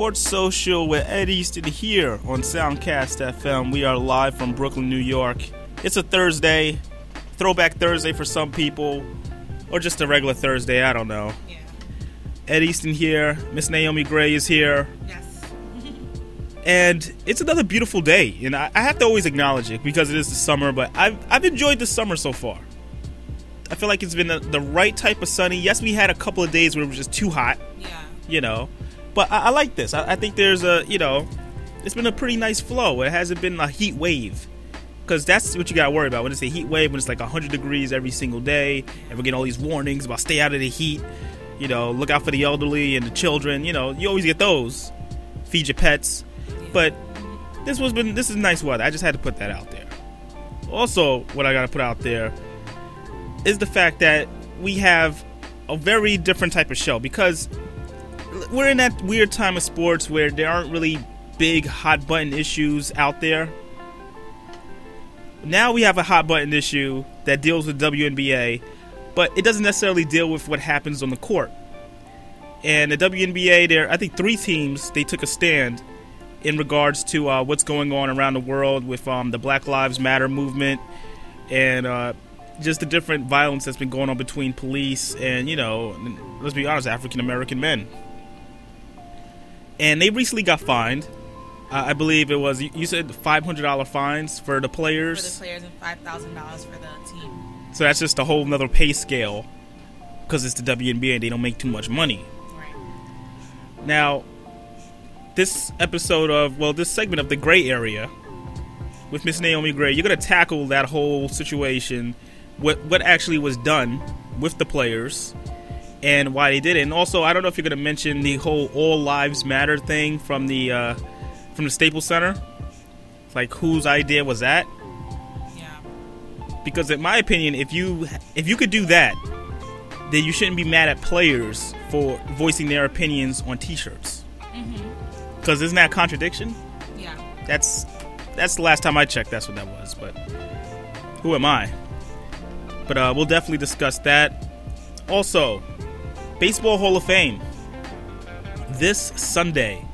Sports Social with Ed Easton here on Soundcast FM. We are live from Brooklyn, New York. It's a Thursday, throwback Thursday for some people, or just a regular Thursday, I don't know. Yeah. Ed Easton here, Miss Naomi Gray is here, Yes. and it's another beautiful day. And I, I have to always acknowledge it because it is the summer, but I've, I've enjoyed the summer so far. I feel like it's been the, the right type of sunny. Yes, we had a couple of days where it was just too hot, Yeah. you know. But I, I like this. I, I think there's a, you know, it's been a pretty nice flow. It hasn't been a heat wave. Because that's what you got to worry about. When it's a heat wave, when it's like 100 degrees every single day, and we're getting all these warnings about stay out of the heat, you know, look out for the elderly and the children, you know, you always get those. Feed your pets. But this was been this is nice weather. I just had to put that out there. Also, what I got to put out there is the fact that we have a very different type of show because we're in that weird time of sports where there aren't really big hot button issues out there. Now we have a hot button issue that deals with WNBA, but it doesn't necessarily deal with what happens on the court. And the WNBA, there, I think three teams they took a stand in regards to uh, what's going on around the world with um, the Black Lives Matter movement and uh, just the different violence that's been going on between police and you know, let's be honest, African American men. And they recently got fined. Uh, I believe it was you said five hundred dollar fines for the players. For the players and five thousand dollars for the team. So that's just a whole nother pay scale because it's the WNBA and they don't make too much money. Right. Now, this episode of, well, this segment of The Gray Area with Miss Naomi Gray, you're going to tackle that whole situation, what, what actually was done with the players and why they did it. And also, I don't know if you're going to mention the whole All Lives Matter thing from the, uh, from the Staples Center. Like, whose idea was that? Yeah. because in my opinion if you if you could do that then you shouldn't be mad at players for voicing their opinions on t-shirts because isn't that a contradiction Yeah. that's that's the last time i checked that's what that was but who am i but uh, we'll definitely discuss that also baseball hall of fame this sunday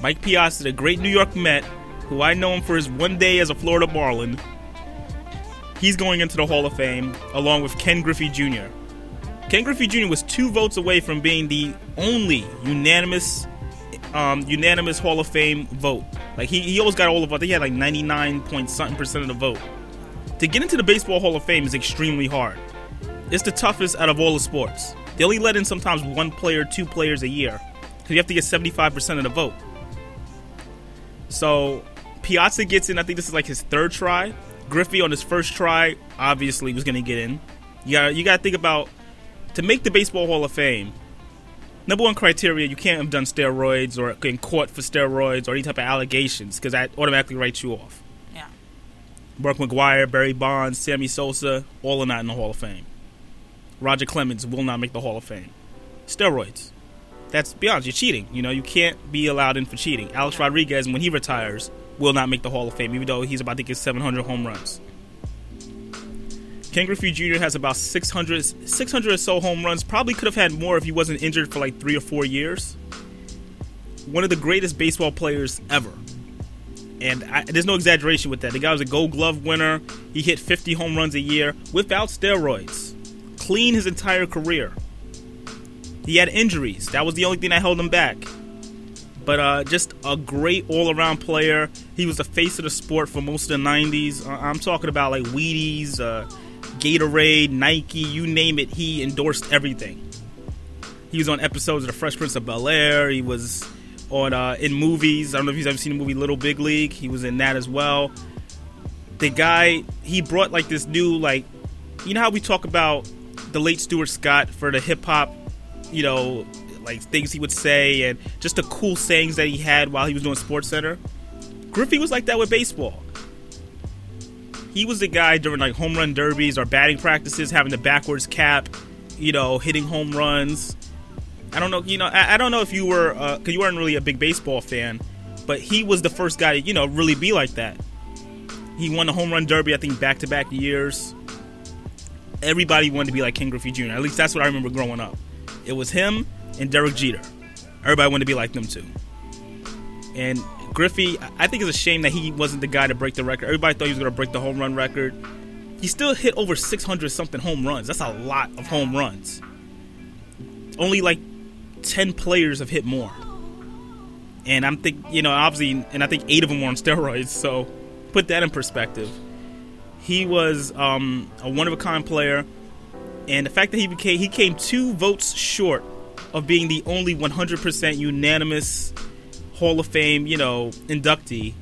mike piazza the great new york met who i know him for his one day as a florida marlin he's going into the Hall of Fame along with Ken Griffey Jr. Ken Griffey Jr. was two votes away from being the only unanimous, um, unanimous Hall of Fame vote. Like he, he always got all of. I think he had like ninety nine point something percent of the vote. To get into the Baseball Hall of Fame is extremely hard. It's the toughest out of all the sports. They only let in sometimes one player, two players a year, because you have to get seventy five percent of the vote. So Piazza gets in. I think this is like his third try. Griffey on his first try obviously was going to get in. You got you got to think about to make the Baseball Hall of Fame. Number one criteria: you can't have done steroids or been caught for steroids or any type of allegations because that automatically writes you off. Yeah. Mark McGwire, Barry Bonds, Sammy Sosa, all are not in the Hall of Fame. Roger Clemens will not make the Hall of Fame. Steroids. That's beyond. you're cheating. You know, you can't be allowed in for cheating. Alex Rodriguez, when he retires, will not make the Hall of Fame, even though he's about to get 700 home runs. Ken Griffey Jr. has about 600, 600 or so home runs. Probably could have had more if he wasn't injured for like three or four years. One of the greatest baseball players ever. And I, there's no exaggeration with that. The guy was a gold glove winner. He hit 50 home runs a year without steroids. Clean his entire career. He had injuries. That was the only thing that held him back. But uh, just a great all around player. He was the face of the sport for most of the 90s. Uh, I'm talking about like Wheaties, uh, Gatorade, Nike, you name it. He endorsed everything. He was on episodes of The Fresh Prince of Bel Air. He was on uh, in movies. I don't know if you've ever seen the movie Little Big League. He was in that as well. The guy he brought like this new like, you know how we talk about the late Stuart Scott for the hip hop, you know, like things he would say and just the cool sayings that he had while he was doing Sports Center. Griffey was like that with baseball. He was the guy during like home run derbies or batting practices, having the backwards cap, you know, hitting home runs. I don't know, you know, I, I don't know if you were, uh, because you weren't really a big baseball fan, but he was the first guy to, you know, really be like that. He won the home run derby, I think, back to back years. Everybody wanted to be like Ken Griffey Jr. At least that's what I remember growing up. It was him and Derek Jeter. Everybody wanted to be like them too. And Griffey, I think it's a shame that he wasn't the guy to break the record. Everybody thought he was going to break the home run record. He still hit over 600 something home runs. That's a lot of home runs. Only like 10 players have hit more. And I'm think, you know, obviously, and I think eight of them were on steroids. So put that in perspective. He was um, a one of a kind player, and the fact that he became he came two votes short of being the only 100% unanimous Hall of Fame, you know, inductee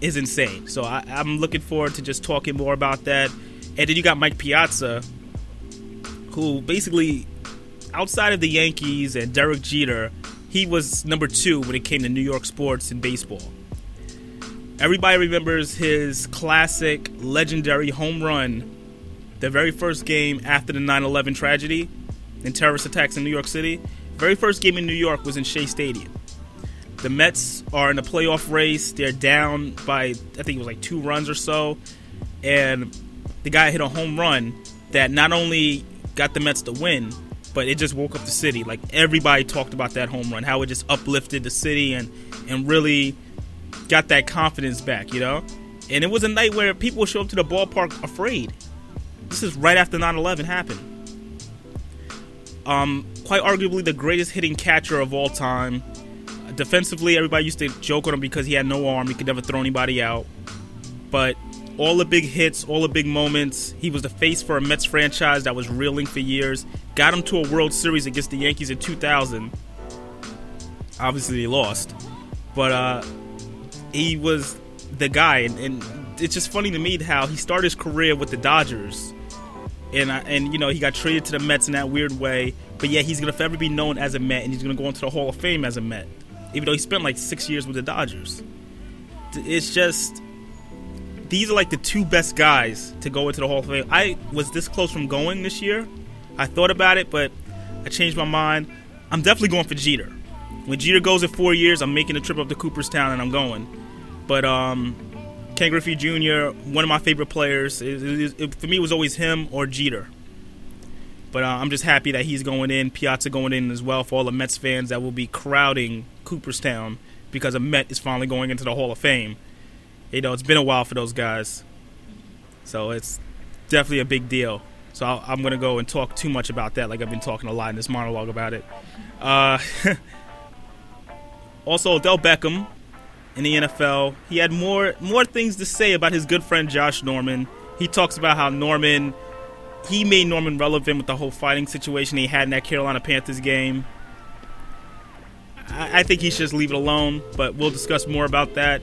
is insane. So I, am looking forward to just talking more about that. And then you got Mike Piazza, who basically, outside of the Yankees and Derek Jeter, he was number two when it came to New York sports and baseball. Everybody remembers his classic, legendary home run, the very first game after the 9 11 tragedy and terrorist attacks in New York City. Very first game in New York was in Shea Stadium. The Mets are in a playoff race. They're down by I think it was like two runs or so, and the guy hit a home run that not only got the Mets to win, but it just woke up the city. Like everybody talked about that home run, how it just uplifted the city and and really got that confidence back, you know. And it was a night where people show up to the ballpark afraid. This is right after 9/11 happened um, quite arguably the greatest hitting catcher of all time. Defensively, everybody used to joke on him because he had no arm; he could never throw anybody out. But all the big hits, all the big moments. He was the face for a Mets franchise that was reeling for years. Got him to a World Series against the Yankees in 2000. Obviously, they lost, but uh, he was the guy, and, and it's just funny to me how he started his career with the Dodgers and and you know he got traded to the Mets in that weird way. But yeah, he's gonna forever be known as a Met, and he's gonna go into the Hall of Fame as a Met, even though he spent like six years with the Dodgers. It's just these are like the two best guys to go into the Hall of Fame. I was this close from going this year. I thought about it, but I changed my mind. I'm definitely going for Jeter. When Jeter goes in four years, I'm making a trip up to Cooperstown and I'm going. But um, Ken Griffey Jr., one of my favorite players. It, it, it, for me, it was always him or Jeter. But uh, I'm just happy that he's going in, Piazza going in as well for all the Mets fans that will be crowding Cooperstown because a Met is finally going into the Hall of Fame. You know, it's been a while for those guys. So it's definitely a big deal. So i am going to go and talk too much about that, like I've been talking a lot in this monologue about it. Uh, also, Odell Beckham in the NFL. He had more more things to say about his good friend Josh Norman. He talks about how Norman he made Norman relevant with the whole fighting situation he had in that Carolina Panthers game. I, I think he should just leave it alone, but we'll discuss more about that.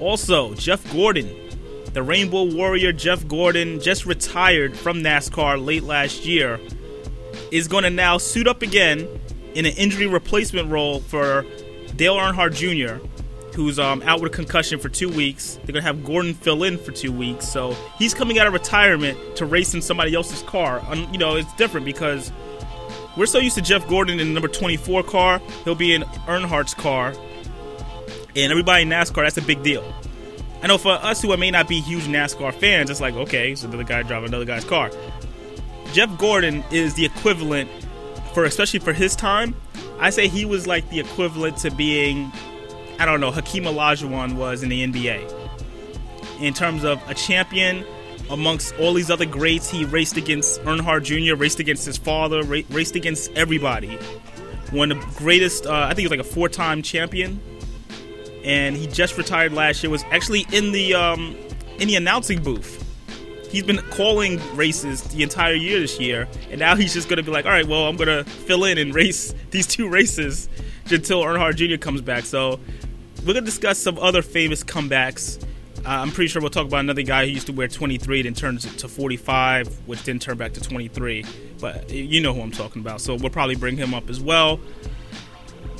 Also, Jeff Gordon, the Rainbow Warrior Jeff Gordon, just retired from NASCAR late last year, is going to now suit up again in an injury replacement role for Dale Earnhardt Jr who's um, out with a concussion for two weeks. They're gonna have Gordon fill in for two weeks, so he's coming out of retirement to race in somebody else's car. You know, it's different because we're so used to Jeff Gordon in the number 24 car. He'll be in Earnhardt's car, and everybody in NASCAR. That's a big deal. I know for us who may not be huge NASCAR fans, it's like okay, so another guy driving another guy's car. Jeff Gordon is the equivalent for, especially for his time. I say he was like the equivalent to being I don't know, Hakeem Olajuwon was in the NBA. In terms of a champion amongst all these other greats, he raced against Earnhardt Jr., raced against his father, ra- raced against everybody. One of the greatest, uh, I think he was like a four-time champion, and he just retired last year. Was actually in the um, in the announcing booth. He's been calling races the entire year this year, and now he's just going to be like, all right, well, I'm going to fill in and race these two races until Earnhardt Jr. comes back. So we're gonna discuss some other famous comebacks. Uh, I'm pretty sure we'll talk about another guy who used to wear 23 then turns to 45, which then turned back to 23. But you know who I'm talking about, so we'll probably bring him up as well.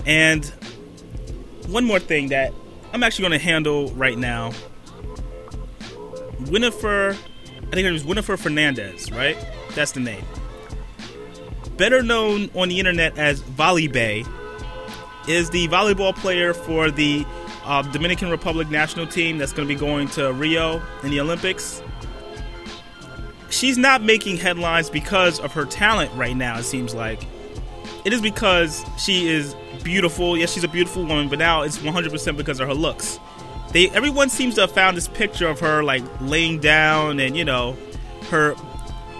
And one more thing that I'm actually going to handle right now. Winifred, I think it was Winifred Fernandez, right? That's the name. Better known on the internet as Volley Bae is the volleyball player for the uh, Dominican Republic national team that's going to be going to Rio in the Olympics. She's not making headlines because of her talent right now, it seems like. It is because she is beautiful. Yes, she's a beautiful woman, but now it's 100% because of her looks. They everyone seems to have found this picture of her like laying down and you know her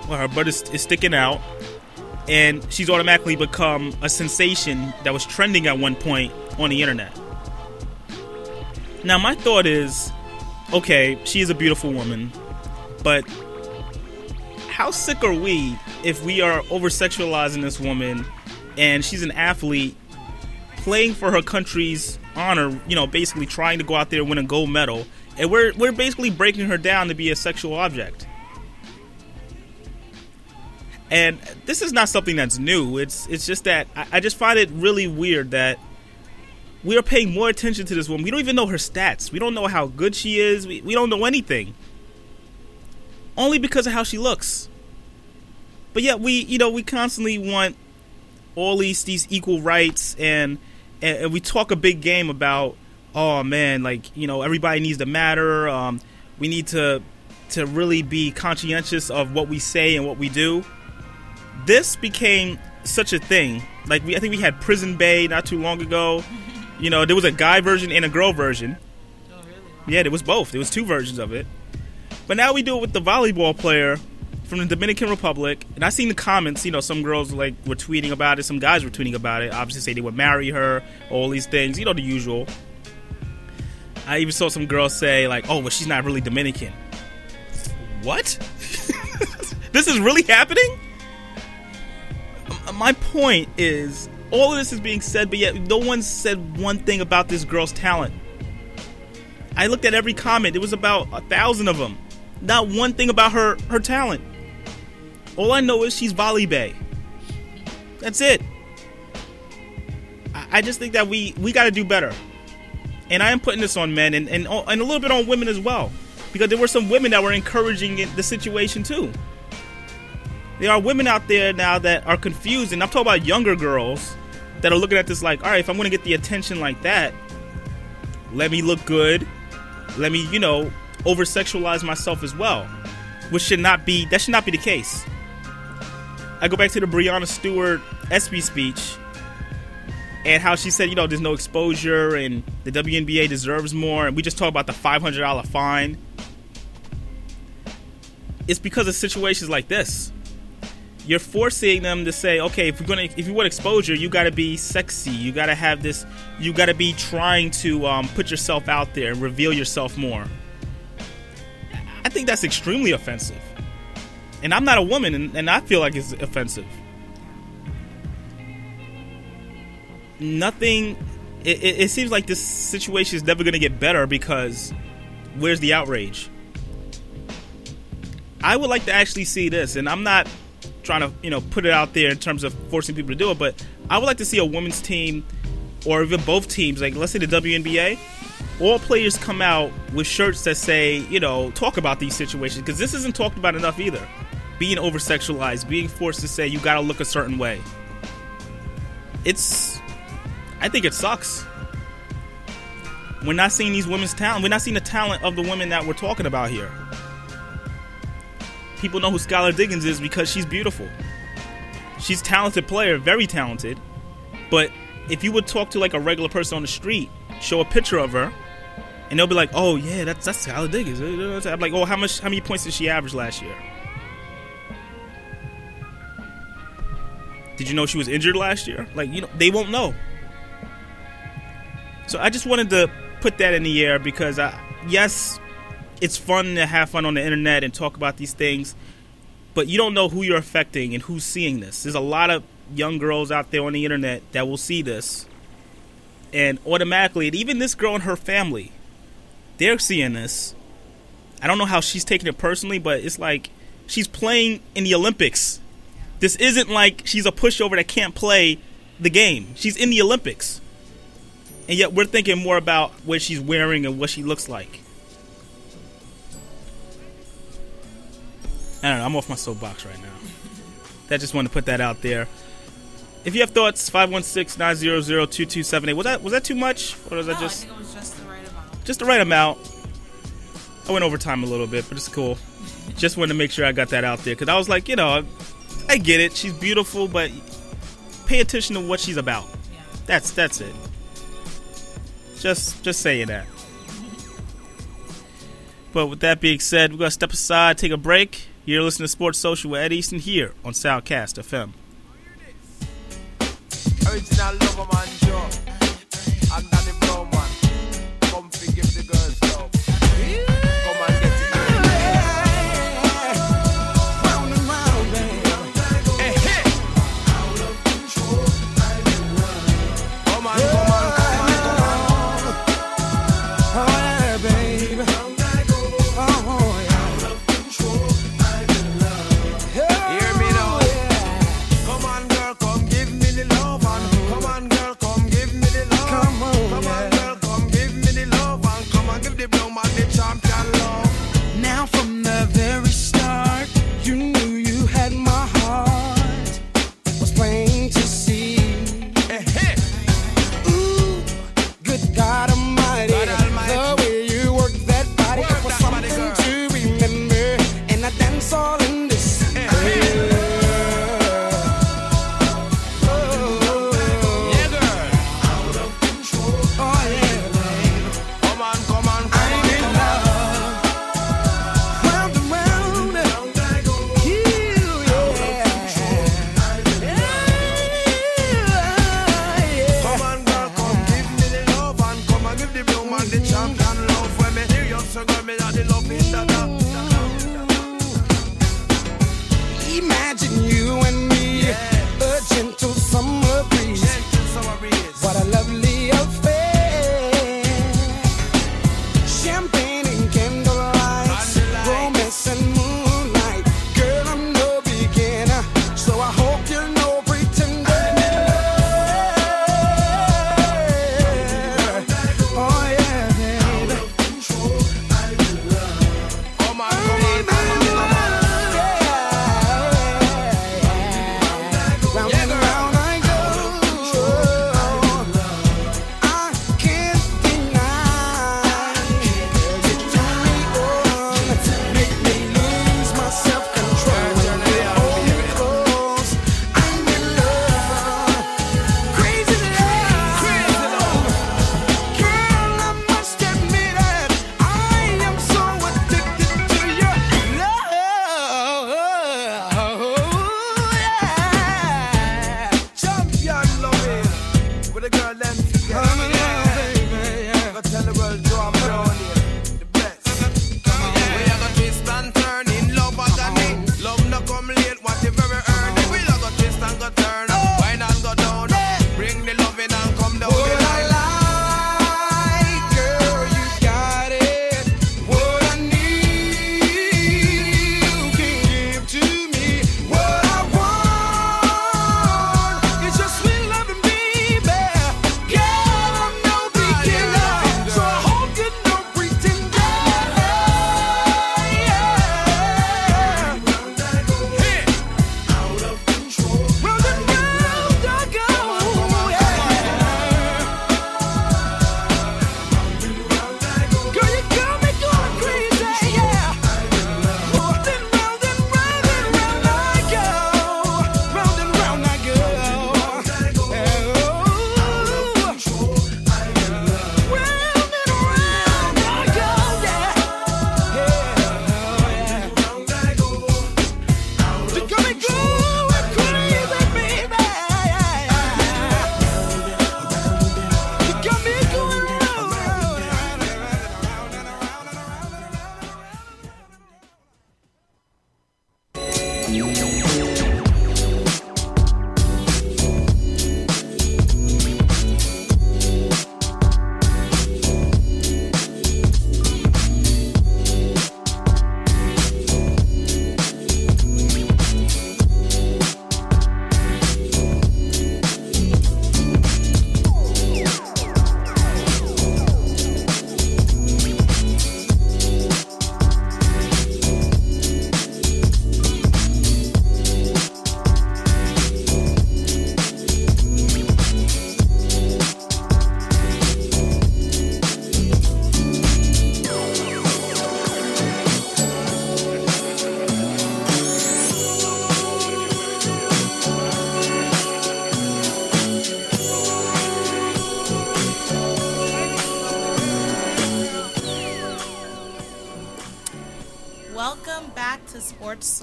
well, her butt is, is sticking out and she's automatically become a sensation that was trending at one point on the internet. Now, my thought is okay, she is a beautiful woman, but how sick are we if we are over sexualizing this woman and she's an athlete playing for her country's honor, you know, basically trying to go out there and win a gold medal, and we're, we're basically breaking her down to be a sexual object. And this is not something that's new. It's it's just that I, I just find it really weird that we are paying more attention to this woman. We don't even know her stats. We don't know how good she is. We, we don't know anything. Only because of how she looks. But yet we, you know, we constantly want all these these equal rights and and, and we talk a big game about oh man, like, you know, everybody needs to matter. Um, we need to to really be conscientious of what we say and what we do. This became such a thing. Like we I think we had Prison Bae not too long ago. You know, there was a guy version and a girl version. Oh, really? Yeah, there was both. There was two versions of it. But now we do it with the volleyball player from the Dominican Republic. And I seen the comments, you know, some girls like were tweeting about it, some guys were tweeting about it. Obviously say they would marry her, all these things, you know the usual. I even saw some girls say like, "Oh, well she's not really Dominican." What? this is really happening? M- My point is all of this is being said, but yet no one said one thing about this girl's talent. I looked at every comment. It was about a thousand of them. Not one thing about her her talent. All I know is she's volley bae. That's it. I, I just think that we we got to do better. And I am putting this on men and, and and a little bit on women as well, because there were some women that were encouraging the situation too. There are women out there now that are confused, and I'm talking about younger girls that are looking at this like, all right, if I'm going to get the attention like that, let me look good, let me, you know, over sexualize myself as well, which should not be that should not be the case. I go back to the Breanna Stewart ESPY speech and how she said, you know, there's no exposure and the WNBA deserves more, and we just talk about the $500 fine. It's because of situations like this. You're forcing them to say, okay, if you're gonna, if you want exposure, you got to be sexy. You got to have this. You got to be trying to um, put yourself out there and reveal yourself more. I think that's extremely offensive. And I'm not a woman, and, and I feel like it's offensive. Nothing. It, it, it seems like this situation is never to get better because where's the outrage? I would like to actually see this, and I'm not trying to, you know, put it out there in terms of forcing people to do it, but I would like to see a women's team or even both teams, like let's say the WNBA, all players come out with shirts that say, you know, talk about these situations because this isn't talked about enough either. Being over sexualized, being forced to say you got to look a certain way. It's, I think it sucks. We're not seeing these women's talent. We're not seeing the talent of the women that we're talking about here. People know who Skylar Diggins is because she's beautiful. She's talented player, very talented. But if you would talk to like a regular person on the street, show a picture of her, and they'll be like, "Oh yeah, that's that's Skylar Diggins." I'm like, "Oh, how much? How many points did she average last year?" Did you know she was injured last year? Like, you know, they won't know. So I just wanted to put that in the air because I, yes, it's fun to have fun on the internet and talk about these things, but you don't know who you're affecting and who's seeing this. There's a lot of young girls out there on the internet that will see this, and automatically, and even this girl and her family, they're seeing this. I don't know how she's taking it personally, but it's like she's playing in the Olympics. This isn't like she's a pushover that can't play the game. She's in the Olympics. And yet we're thinking more about what she's wearing and what she looks like. I don't know. I'm off my soapbox right now. I just wanted to put that out there. If you have thoughts, 516-900-2278. Was that was that too much, or was no, that just was just the right amount? Just the right amount. I went over time a little bit, but it's cool. just wanted to make sure I got that out there because I was like, you know, I, I get it. She's beautiful, but pay attention to what she's about. Yeah. That's that's it. Just just saying that. but with that being said, we're gonna step aside, take a break. You're listening to Sports Social with Ed Easton here on Soundcast FM.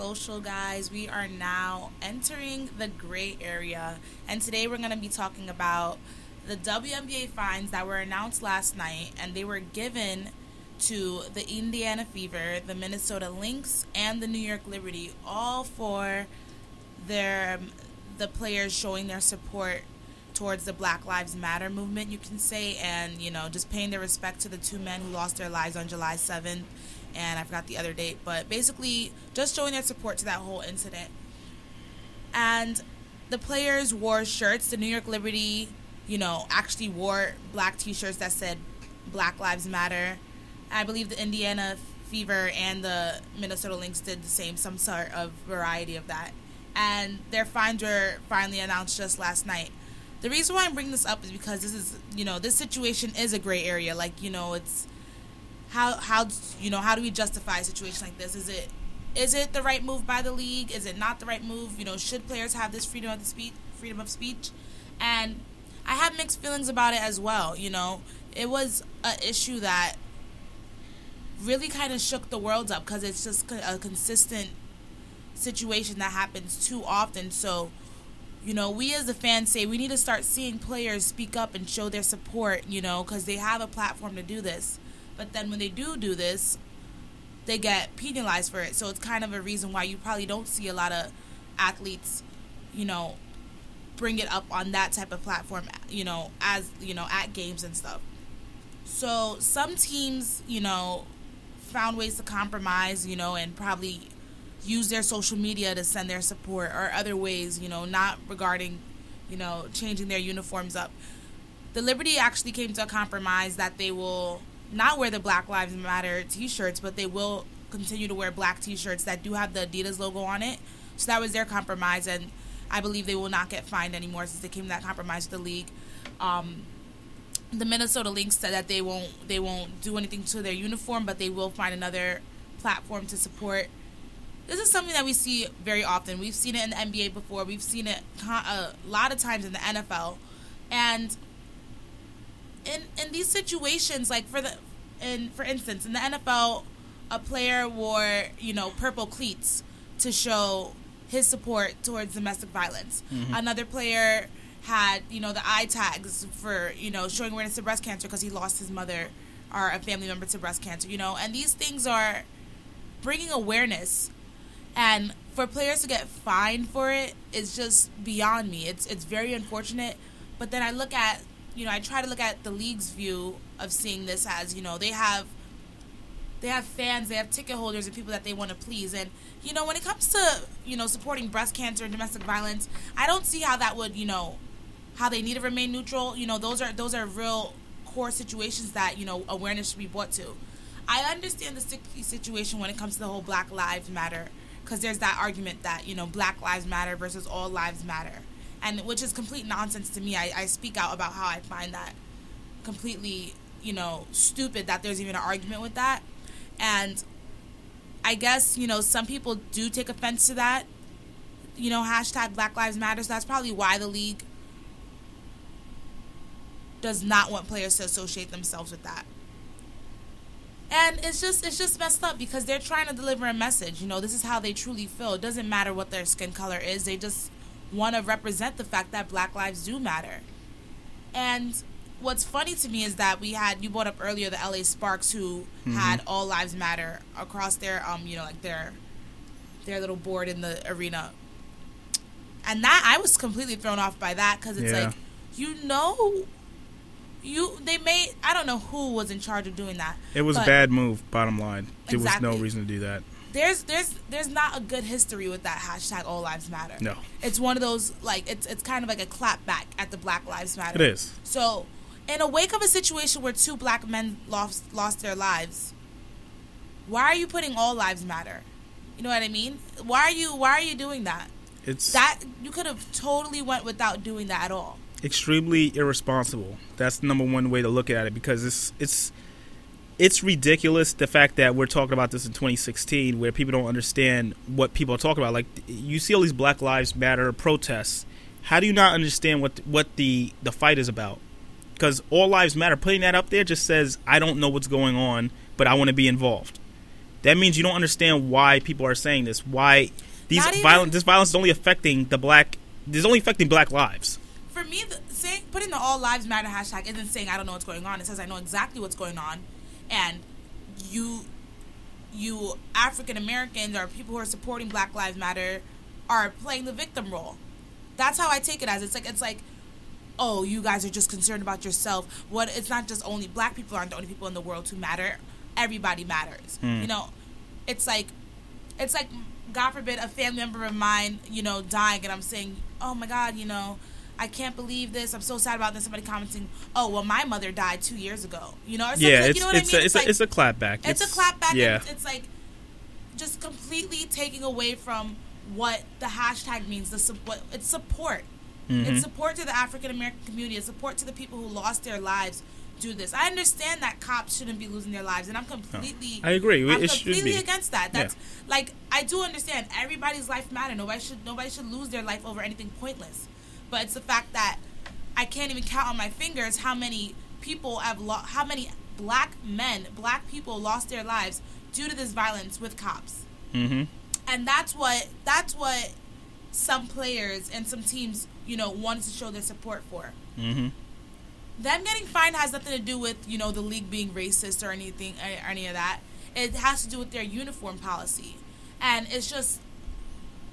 Social, guys. We are now entering the gray area, and today we're going to be talking about the WNBA fines that were announced last night, and they were given to the Indiana Fever, the Minnesota Lynx, and the New York Liberty, all for their um, the players showing their support towards the Black Lives Matter movement, you can say, and you know, just paying their respect to the two men who lost their lives on July 7th, and I forgot the other date, but basically just showing their support to that whole incident. And the players wore shirts. The New York Liberty, you know, actually wore black T-shirts that said Black Lives Matter. I believe the Indiana Fever and the Minnesota Lynx did the same, some sort of variety of that. And their finder finally announced just last night. The reason why I'm bringing this up is because this is, you know, this situation is a gray area. Like, you know, it's how how you know how do we justify a situation like this? Is it is it the right move by the league? Is it not the right move? You know, should players have this freedom of speech, freedom of speech? And I have mixed feelings about it as well. You know, it was an issue that really kind of shook the world up because it's just a consistent situation that happens too often. So, you know, we as the fans say we need to start seeing players speak up and show their support, you know, because they have a platform to do this. But then when they do do this, they get penalized for it. So it's kind of a reason why you probably don't see a lot of athletes, you know, bring it up on that type of platform, you know, as, you know, at games and stuff. So some teams, you know, found ways to compromise, you know, and probably use their social media to send their support or other ways, you know, not regarding, you know, changing their uniforms up. The Liberty actually came to a compromise that they will not wear the Black Lives Matter t-shirts, but they will continue to wear black t-shirts that do have the Adidas logo on it. So that was their compromise and I believe they will not get fined anymore since they came to that compromise with the league. Um, the Minnesota Lynx said that they won't they won't do anything to their uniform, but they will find another platform to support. This is something that we see very often. We've seen it in the NBA before. We've seen it a lot of times in the NFL, and in in these situations, like for the in for instance, in the NFL, a player wore you know purple cleats to show his support towards domestic violence. Mm-hmm. Another player had you know the eye tags for you know showing awareness to breast cancer because he lost his mother or a family member to breast cancer. You know, and these things are bringing awareness, and for players to get fined for it is just beyond me. It's it's very unfortunate. But then I look at you know I try to look at the league's view of seeing this as you know they have they have fans, they have ticket holders, and people that they want to please. And you know, when it comes to you know supporting breast cancer and domestic violence, I don't see how that would you know how they need to remain neutral. You know, those are those are real core situations that you know awareness should be brought to. I understand the sticky situation when it comes to the whole Black Lives Matter because there's that argument that you know Black Lives Matter versus All Lives Matter, and which is complete nonsense to me. I, I speak out about how I find that completely you know stupid that there's even an argument with that, and I guess you know some people do take offense to that. You know, hashtag Black Lives Matter. So that's probably why the league does not want players to associate themselves with that. And it's just it's just messed up because they're trying to deliver a message. You know, this is how they truly feel. It doesn't matter what their skin color is. They just want to represent the fact that black lives do matter. And what's funny to me is that we had you brought up earlier the LA Sparks who mm-hmm. had all lives matter across their um you know like their their little board in the arena. And that I was completely thrown off by that cuz it's yeah. like you know you they made I don't know who was in charge of doing that. It was a bad move. Bottom line, there exactly. was no reason to do that. There's there's there's not a good history with that hashtag All Lives Matter. No, it's one of those like it's it's kind of like a clap back at the Black Lives Matter. It is. So, in a wake of a situation where two black men lost lost their lives, why are you putting All Lives Matter? You know what I mean? Why are you why are you doing that? It's that you could have totally went without doing that at all extremely irresponsible. That's the number one way to look at it because it's it's it's ridiculous the fact that we're talking about this in 2016 where people don't understand what people are talking about. Like you see all these Black Lives Matter protests. How do you not understand what what the the fight is about? Because all lives matter. Putting that up there just says I don't know what's going on, but I want to be involved. that means you don't understand why people are saying this. Why these even- violent this violence is only affecting the black. It's only affecting black lives. For me, the, saying putting the All Lives Matter hashtag isn't saying I don't know what's going on. It says I know exactly what's going on, and you, you African Americans or people who are supporting Black Lives Matter are playing the victim role. That's how I take it as. It's like it's like, oh, you guys are just concerned about yourself. What? It's not just only black people aren't the only people in the world who matter. Everybody matters. Hmm. You know, it's like it's like god forbid a family member of mine you know dying and i'm saying oh my god you know i can't believe this i'm so sad about this somebody commenting oh well my mother died two years ago you know or something Yeah, like, it's you know what it's i mean a, it's, like, a, it's a clapback. it's, a clapback Yeah, it's, it's like just completely taking away from what the hashtag means the what it's support Mm-hmm. it's support to the african american community it's support to the people who lost their lives do this i understand that cops shouldn't be losing their lives and i'm completely I agree. I'm It should completely against that. Yeah. That's like I do understand everybody's life matter. Nobody should nobody should lose their life over anything pointless. But it's the fact that I can't even count on my fingers how many people have lo- how many black men, black people lost their lives due to this violence with cops. hmm And that's what that's what some players and some teams, you know, wanted to show their support for. hmm Them getting fined has nothing to do with you know the league being racist or anything or any of that. It has to do with their uniform policy, and it's just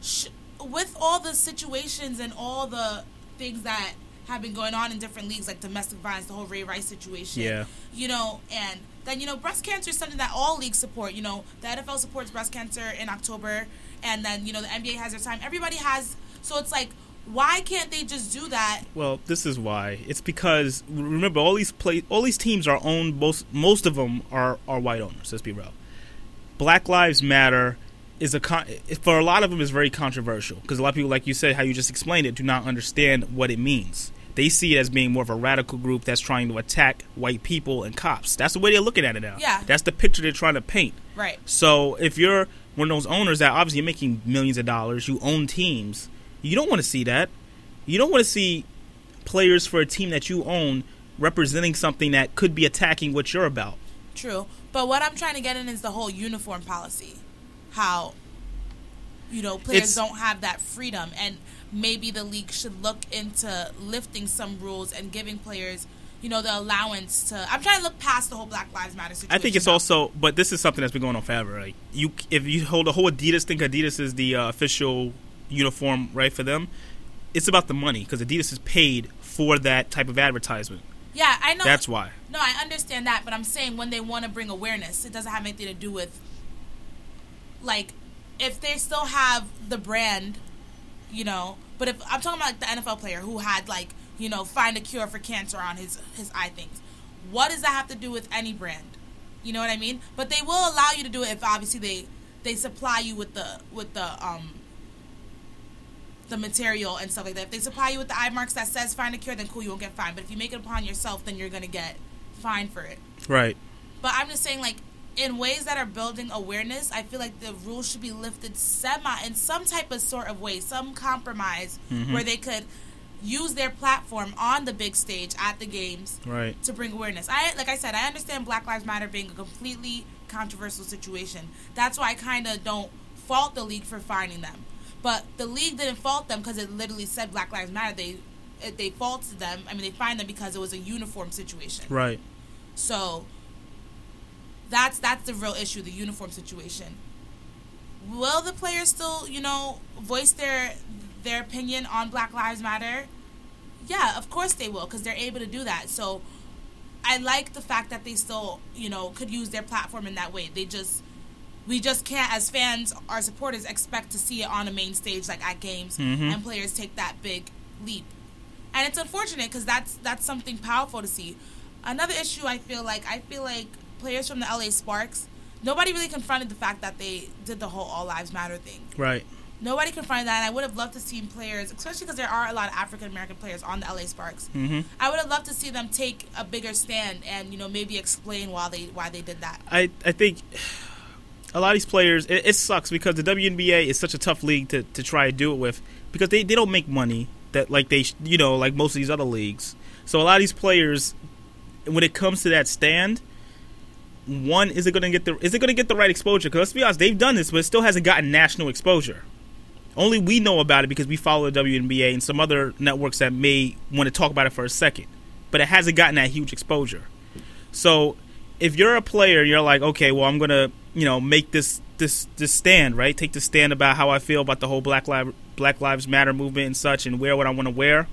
sh- with all the situations and all the things that have been going on in different leagues, like domestic violence, the whole Ray Rice situation. Yeah. You know, and then you know, breast cancer is something that all leagues support. You know, the NFL supports breast cancer in October, and then you know the NBA has their time. Everybody has. So it's like, why can't they just do that? Well, this is why. It's because remember all these play all these teams are owned most most of them are are white owners. Let's be real. Black Lives Matter is a con- for a lot of them is very controversial because a lot of people, like you said, how you just explained it, do not understand what it means. They see it as being more of a radical group that's trying to attack white people and cops. That's the way they're looking at it now. Yeah. That's the picture they're trying to paint. Right. So if you're one of those owners that obviously you're making millions of dollars, you own teams, you don't want to see that. You don't want to see players for a team that you own representing something that could be attacking what you're about. True. But what I'm trying to get in is the whole uniform policy. How, you know, players It's- don't have that freedom. And maybe the league should look into lifting some rules and giving players, you know, the allowance to. I'm trying to look past the whole Black Lives Matter situation. I think it's now. also, but this is something that's been going on forever. Like you, if you hold the whole Adidas, think Adidas is the uh, official uniform, right for them. It's about the money because Adidas is paid for that type of advertisement. Yeah, I know. That's why. No, I understand that, but I'm saying when they want to bring awareness, it doesn't have anything to do with like if they still have the brand, you know. But if I'm talking about like the NFL player who had like you know find a cure for cancer on his his eye things, what does that have to do with any brand? You know what I mean? But they will allow you to do it if obviously they they supply you with the with the um the material and stuff like that. If they supply you with the eye marks that says find a cure, then cool, you won't get fined. But if you make it upon yourself, then you're gonna get fined for it. Right. But I'm just saying, like, in ways that are building awareness, I feel like the rules should be lifted semi in some type of sort of way, some compromise mm-hmm. where they could use their platform on the big stage at the games Right. to bring awareness. I like I said, I understand Black Lives Matter being a completely controversial situation. That's why I kind of don't fault the league for finding them. But the league didn't fault them because it literally said Black Lives Matter. They they faulted them. I mean, they fined them because it was a uniform situation. Right. So that's that's the real issue, the uniform situation. Will the players still, you know, voice their their opinion on Black Lives Matter? Yeah, of course they will, because they're able to do that. So I like the fact that they still, you know, could use their platform in that way. They just we just can't, as fans our supporters, expect to see it on a main stage like at games, mm-hmm. and players take that big leap. And it's unfortunate because that's that's something powerful to see. Another issue I feel like I feel like players from the LA Sparks, nobody really confronted the fact that they did the whole All Lives Matter thing. Right. Nobody confronted that, and I would have loved to see players, especially because there are a lot of African American players on the LA Sparks. Mm-hmm. I would have loved to see them take a bigger stand and you know maybe explain why they why they did that. I I think a lot of these players it, it sucks because the WNBA is such a tough league to, to try to do it with because they, they don't make money that like they sh- you know like most of these other leagues. So a lot of these players when it comes to that stand one, is it going to get the is it going to get the right exposure? Because let's be honest, they've done this, but it still hasn't gotten national exposure. Only we know about it because we follow the WNBA and some other networks that may want to talk about it for a second, but it hasn't gotten that huge exposure. So, if you're a player, you're like, okay, well, I'm gonna, you know, make this this this stand, right? Take the stand about how I feel about the whole Black Lives Black Lives Matter movement and such, and wear what I want to wear.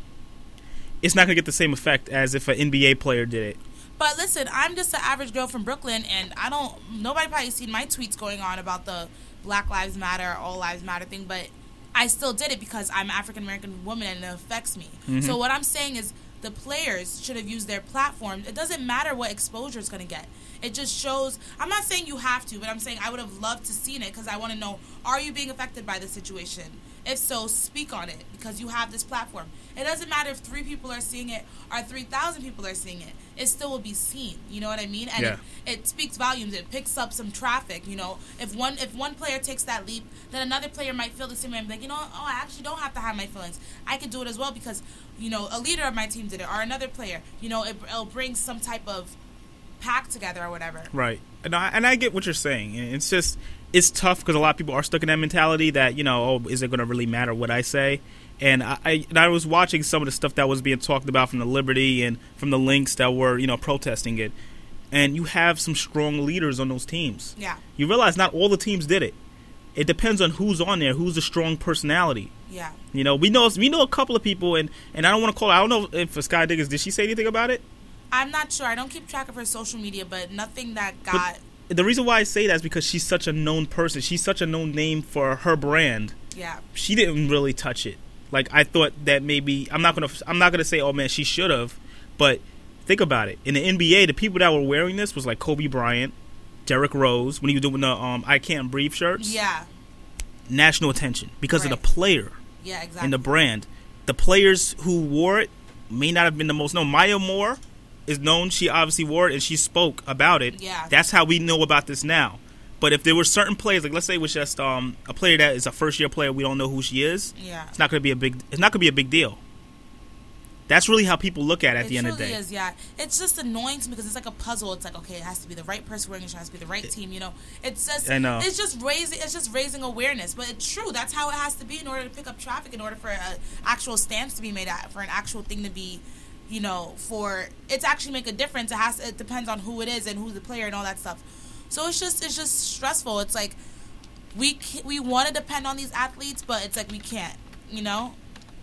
It's not gonna get the same effect as if an NBA player did it. But listen, I'm just an average girl from Brooklyn, and I don't. Nobody probably seen my tweets going on about the Black Lives Matter, All Lives Matter thing, but I still did it because I'm African American woman and it affects me. Mm-hmm. So what I'm saying is the players should have used their platform. It doesn't matter what exposure it's going to get. It just shows. I'm not saying you have to, but I'm saying I would have loved to seen it because I want to know: Are you being affected by the situation? If so, speak on it because you have this platform. It doesn't matter if three people are seeing it or three thousand people are seeing it. It still will be seen. You know what I mean? And Yeah. it, it speaks volumes. It picks up some traffic. You know, if one if one player takes that leap, then another player might feel the same way and be like, you know, oh, I actually don't have to hide my feelings. I could do it as well because, you know, a leader of my team did it or another player. You know, it, it'll bring some type of pack together or whatever. Right, and I and I get what you're saying. It's just it's tough because a lot of people are stuck in that mentality that you know, oh, is it going to really matter what I say? And I, I and I was watching some of the stuff that was being talked about from the Liberty and from the Lynx that were you know protesting it, and you have some strong leaders on those teams. Yeah, You realize not all the teams did it. It depends on who's on there, who's a strong personality. yeah. You know, we know we know a couple of people, and and I don't want to call. I don't know if Sky Diggins did she say anything about it? I'm not sure. I don't keep track of her social media, but nothing that got. The reason why I say that is because she's such a known person. She's such a known name for her brand. yeah, She didn't really touch it. Like I thought that maybe I'm not gonna I'm not gonna say oh man she should have, but think about it. In the NBA, the people that were wearing this was like Kobe Bryant, Derrick Rose when he was doing the um I can't breathe shirts. yeah, National attention because Right. of the player yeah. Exactly. and the brand. The players who wore it may not have been the most known. Maya Moore is known. She obviously wore it and she spoke about it. Yeah. That's how we know about this now. But if there were certain players, like let's say it was just um, a player that is a first year player, we don't know who she is. yeah. It's not going to be a big. It's not going to be a big deal. That's really how people look at it at it the end of the day. is, yeah. It's just annoying to me because it's like a puzzle. It's like okay, it has to be the right person wearing it, it has to be the right team. You know, it's just I know. it's just raising it's just raising awareness. But it's true. That's how it has to be in order to pick up traffic. In order for an actual stance to be made at, for an actual thing to be, you know, for it to actually make a difference. It has it depends on who it is and who's the player and all that stuff. So it's just it's just stressful. It's like we we want to depend on these athletes, but it's like we can't. You know.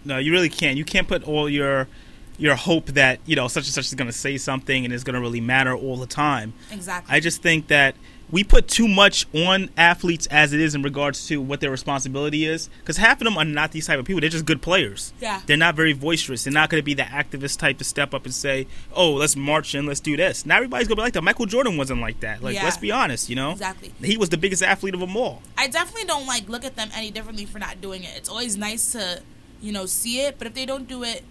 No, you really can't. You can't put all your your hope that you know such and such is going to say something and it's going to really matter all the time. Exactly. I just think that we put too much on athletes as it is in regards to what their responsibility is. Because half of them are not these type of people. They're just good players. Yeah. They're not very boisterous. They're not going to be the activist type to step up and say, "Oh, let's march and let's do this." now everybody's going to be like that. Michael Jordan wasn't like that. Like, Yeah. let's be honest. You know, Exactly. He was the biggest athlete of them all. I definitely don't like look at them any differently for not doing it. It's always nice to, you know, see it, but if they don't do it,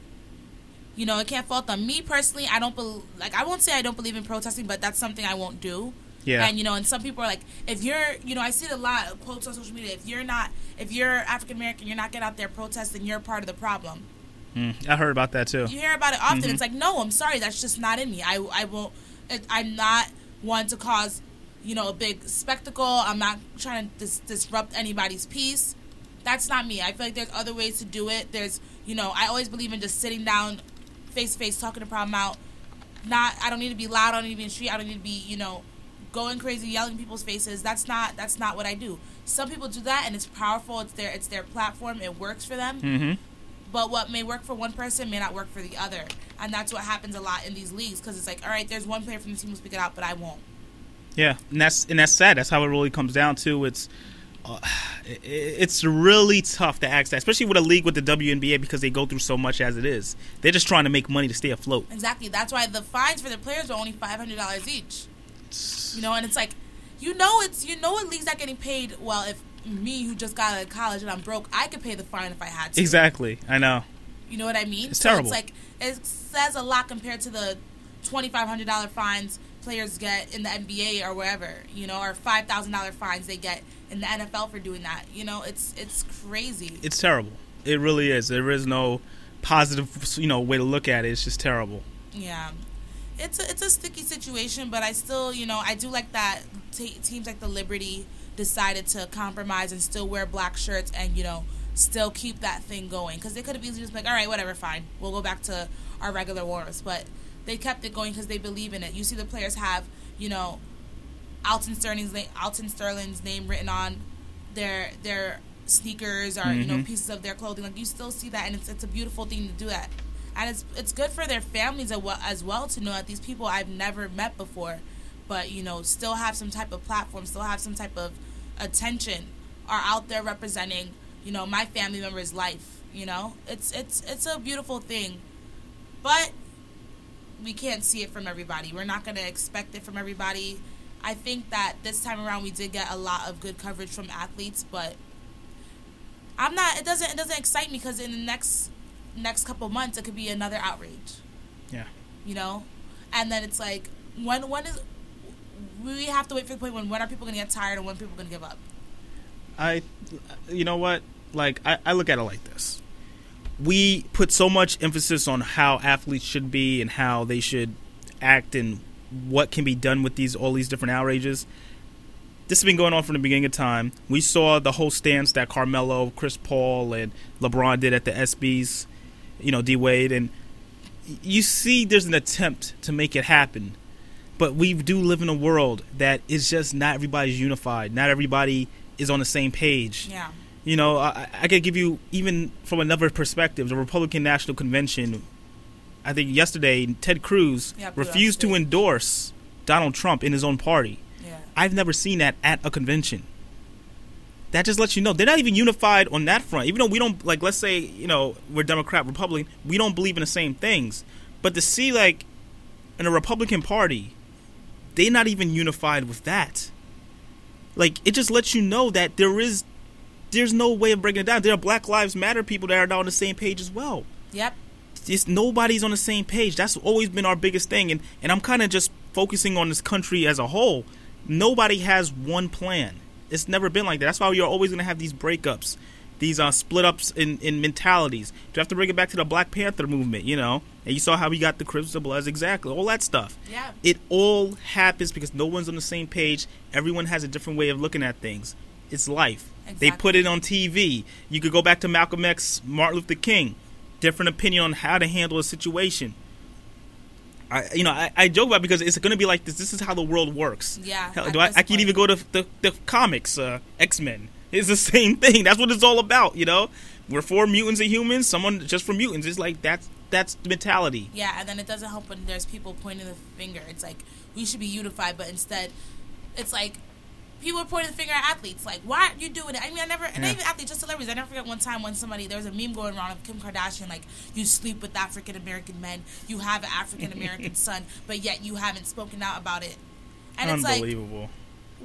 you know, it can't fault them. Me personally, I don't bel like I won't say I don't believe in protesting, but that's something I won't do. Yeah. And you know, and some people are like, if you're, you know, I see it a lot of quotes on social media. If you're not, if you're African American, you're not getting out there protesting. You're part of the problem. Mm, I heard about that too. You hear about it often. It's like, no, I'm sorry, that's just not in me. I, I won't. It, I'm not one to cause, you know, a big spectacle. I'm not trying to dis- disrupt anybody's peace. That's not me. I feel like there's other ways to do it. There's, you know, I always believe in just sitting down, face to face, talking the problem out. Not, I don't need to be loud. I don't need to be in the street. I don't need to be, you know, going crazy, yelling in people's faces. That's not, that's not what I do. Some people do that, and it's powerful. It's their, it's their platform. It works for them hmm but what may work for one person may not work for the other and that's what happens a lot in these leagues because it's like all right there's one player from the team who speak it out but i won't Yeah, and that's and that's sad. That's how it really comes down to. It's uh, it- it's really tough to ask that, especially with a league with the WNBA because they go through so much as it is. They're just trying to make money to stay afloat. exactly that's why the fines for the players are only $500 each you know and it's like you know it's you know what leagues not getting paid well if me who just got out of college and i'm broke i could pay the fine if i had to Exactly, I know. You know what I mean? It's so terrible. It's like it says a lot compared to the twenty five hundred dollar fines players get in the NBA or wherever, you know, or five thousand dollar fines they get in the NFL for doing that. You know, it's it's crazy. It's terrible. It really is. There is no positive, you know, way to look at it. It's just terrible. Yeah. It's a, it's a sticky situation, but I still, you know, I do like that t- teams like the Liberty decided to compromise and still wear black shirts and you know still keep that thing going because they could have easily just been like, all right, whatever, fine, we'll go back to our regular wars, but they kept it going because they believe in it. You see, the players have, you know, Alton Sterling's name, Alton Sterling's name written on their their sneakers or you know Mhm. pieces of their clothing. Like you still see that, and it's it's a beautiful thing to do that, and it's it's good for their families as well to know that these people I've never met before, but you know still have some type of platform, still have some type of attention, are out there representing you know my family member's life. You know, it's it's it's a beautiful thing, but we can't see it from everybody. We're not going to expect it from everybody. I think that this time around we did get a lot of good coverage from athletes, but I'm not. It doesn't. It doesn't excite me because in the next next couple months it could be another outrage. Yeah. You know, and then it's like when when is we have to wait for the point when when are people gonna get tired and when people gonna give up? I, you know what? Like I, I look at it like this: we put so much emphasis on how athletes should be and how they should act and what can be done with these all these different outrages. This has been going on from the beginning of time. We saw the whole stance that Carmelo, Chris Paul, and LeBron did at the ESPYS, you know, D Wade, and you see there's an attempt to make it happen. But we do live in a world that is just not everybody's unified. Not everybody is on the same page. Yeah. You know, I, I could give you even from another perspective. The Republican National Convention, I think yesterday, Ted Cruz Yeah, refused to endorse Donald Trump in his own party. Yeah. I've never seen that at a convention. That just lets you know they're not even unified on that front. Even though we don't like, let's say you know we're Democrat, Republican, we don't believe in the same things. But to see like in a Republican Party, they're not even unified with that. Like it just lets you know that there is, there's no way of breaking it down. There are Black Lives Matter people that are not on the same page as well Yep. it's nobody's on the same page. That's always been our biggest thing, and and I'm kind of just focusing on this country as a whole. Nobody has one plan. It's never been like that. That's why you're always going to have these breakups, these uh, split ups in, in mentalities. You have to bring it back to the Black Panther movement, you know. And you saw how we got the Crips, the Bloods, exactly, all that stuff. Yeah. It all happens because no one's on the same page. Everyone has a different way of looking at things. It's life. Exactly. They put it on TV. You could go back to Malcolm X, Martin Luther King. Different opinion on how to handle a situation. I, you know, I, I joke about it because it's going to be like this. This is how the world works. Yeah, Hell, do I, I can point. even go to the, the comics, uh, X Men. It's the same thing. That's what it's all about. You know, we're for mutants and humans. Someone just for mutants. It's like that's that's the mentality. Yeah, and then it doesn't help when there's people pointing the finger. It's like we should be unified, but instead, it's like people are pointing the finger at athletes. Like, why aren't you doing it? I mean, I never, and Yeah. not even athletes, just celebrities. I never forget one time when somebody there was a meme going around of Kim Kardashian, like, you sleep with African American men, you have an African American son, but yet you haven't spoken out about it. And it's like, Unbelievable.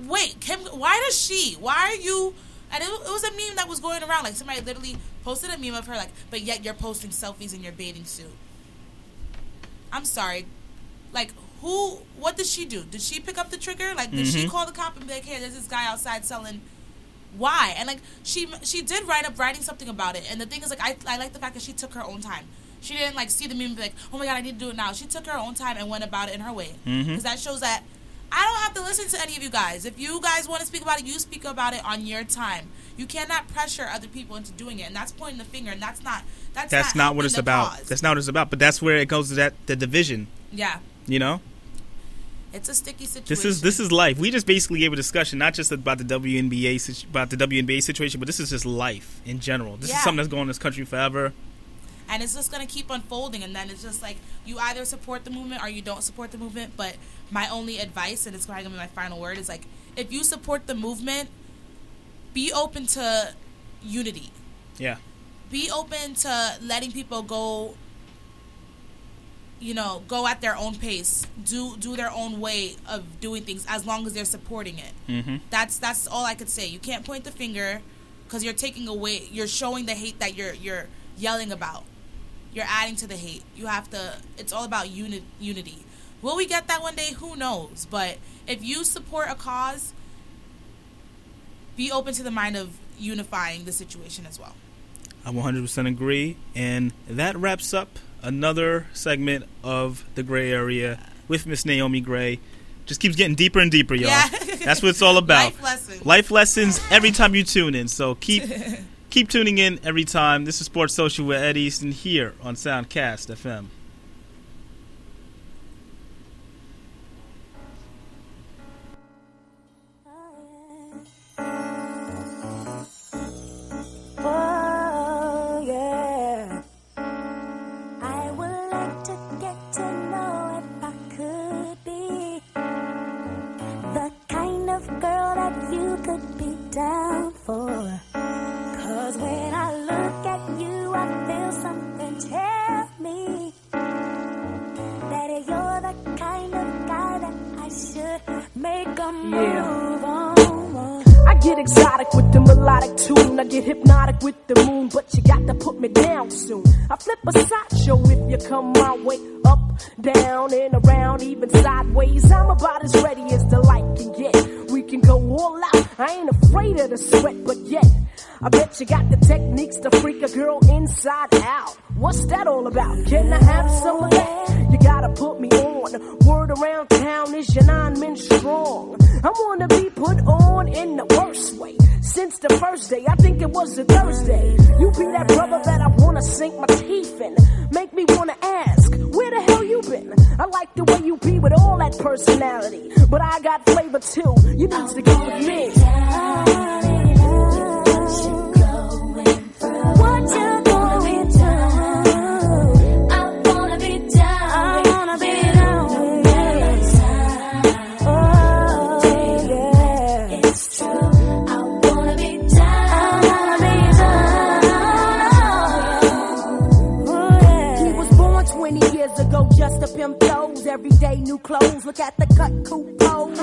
wait, Kim, why does she? Why are you? And it, it was a meme that was going around. Like somebody literally posted a meme of her, like, but yet you're posting selfies in your bathing suit. I'm sorry, like who? What did she do? Did she pick up the trigger? Like, did she Mhm. call the cop and be like, hey, there's this guy outside selling? Why? And like she she did write up writing something about it. And the thing is, like, I I like the fact that she took her own time. She didn't like see the meme and be like, oh my god, I need to do it now. She took her own time and went about it in her way. Because that shows that I don't have to listen to any of you guys. If you guys want to speak about it, you speak about it on your time. You cannot pressure other people into doing it, and that's pointing the finger, and that's not that's, That's not, what it's about. cause. That's not what it's about. But that's where it goes to that the division. yeah, You know. It's a sticky situation. This is this is life. We just basically gave a discussion, not just about the WNBA about the WNBA situation, but this is just life in general. This Yeah. is something that's going on in this country forever. and it's just gonna keep unfolding, and then it's just like you either support the movement or you don't support the movement. But my only advice, and it's probably gonna be my final word, is like if you support the movement, be open to unity. Yeah. be open to letting people go you know go at their own pace do do their own way of doing things as long as they're supporting it. Mm-hmm. that's that's all i could say. You can't point the finger because you're taking away you're showing the hate that you're you're yelling about. You're adding to the hate. You have to it's all about uni- unity. Will we get that one day? Who knows? But if you support a cause be open to the mind of unifying the situation as well. I 100% agree. And that wraps up another segment of the gray area. with Miss Naomi Gray. Just keeps getting deeper and deeper, y'all. Yeah. That's what it's all about. Life lessons. Life lessons every time you tune in. So keep keep tuning in every time. This is Sports Social with Ed Easton here on Soundcast FM. I get hypnotic with the moon, but you got to put me down soon. I flip a sideshow if you come my way. Up, down, and around, even sideways. I'm about as ready as the light can get. We can go all out. I ain't afraid of the sweat, but yet. I bet you got the techniques to freak a girl inside out. What's that all about? Can I have some of that? You gotta put me on. Word around town is your nine men strong. I wanna be first day, I think it was a Thursday. You be that brother that I wanna sink my teeth in. Make me wanna ask, where the hell you been? I like the way you be with all that personality. But I got flavor too. You need to get with me. Clothes. Look at the cut coupons.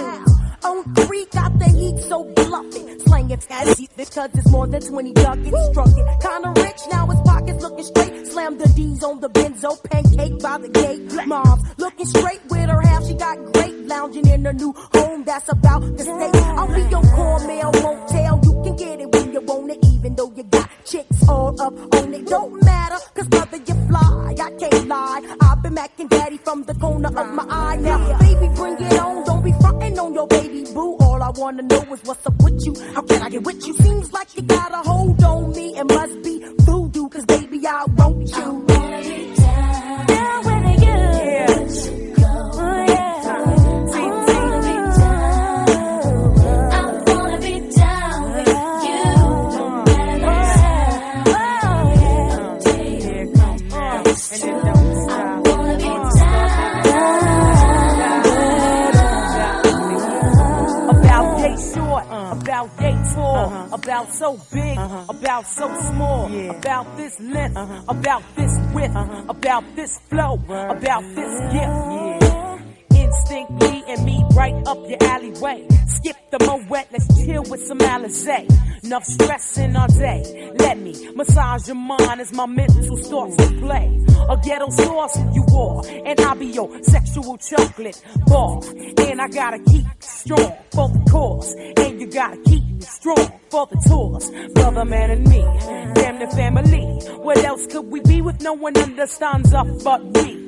On oh, three, got the heat so bluffy. Slanging fast because it's more than 20 ducats. Struck it. Kinda rich, now his pockets looking straight. Slam the D's on the benzo, pancake by the gate. Mom's looking straight with her half, she got great. Lounging in her new home, that's about to stay. I'll be your Cornell tell. You can get it when you want it, even though you got chicks all up on it. Don't matter, cause you fly. I can't lie. I've been macking daddy from the corner of my eye. Now, baby, bring it on. Don't be frontin' on your baby boo. All I wanna know is what's up with you. How can I get with you? Seems like you got a hold on me. It must be voodoo, cause baby, I want you. About so big, uh-huh. about so small, about this length, uh-huh. about this width, uh-huh. about this flow, about this gift. Instinct me and me right up your alleyway. Skip the moet, let's chill with some Alizé. Enough stressing all day. Let me massage your mind as my mental starts to play. A ghetto sauce who you are, and I'll be your sexual chocolate bar. And I gotta keep strong for the cause, and you gotta keep strong for the tours. Brother, man, and me, damn the family. What else could we be with no one understands us but we?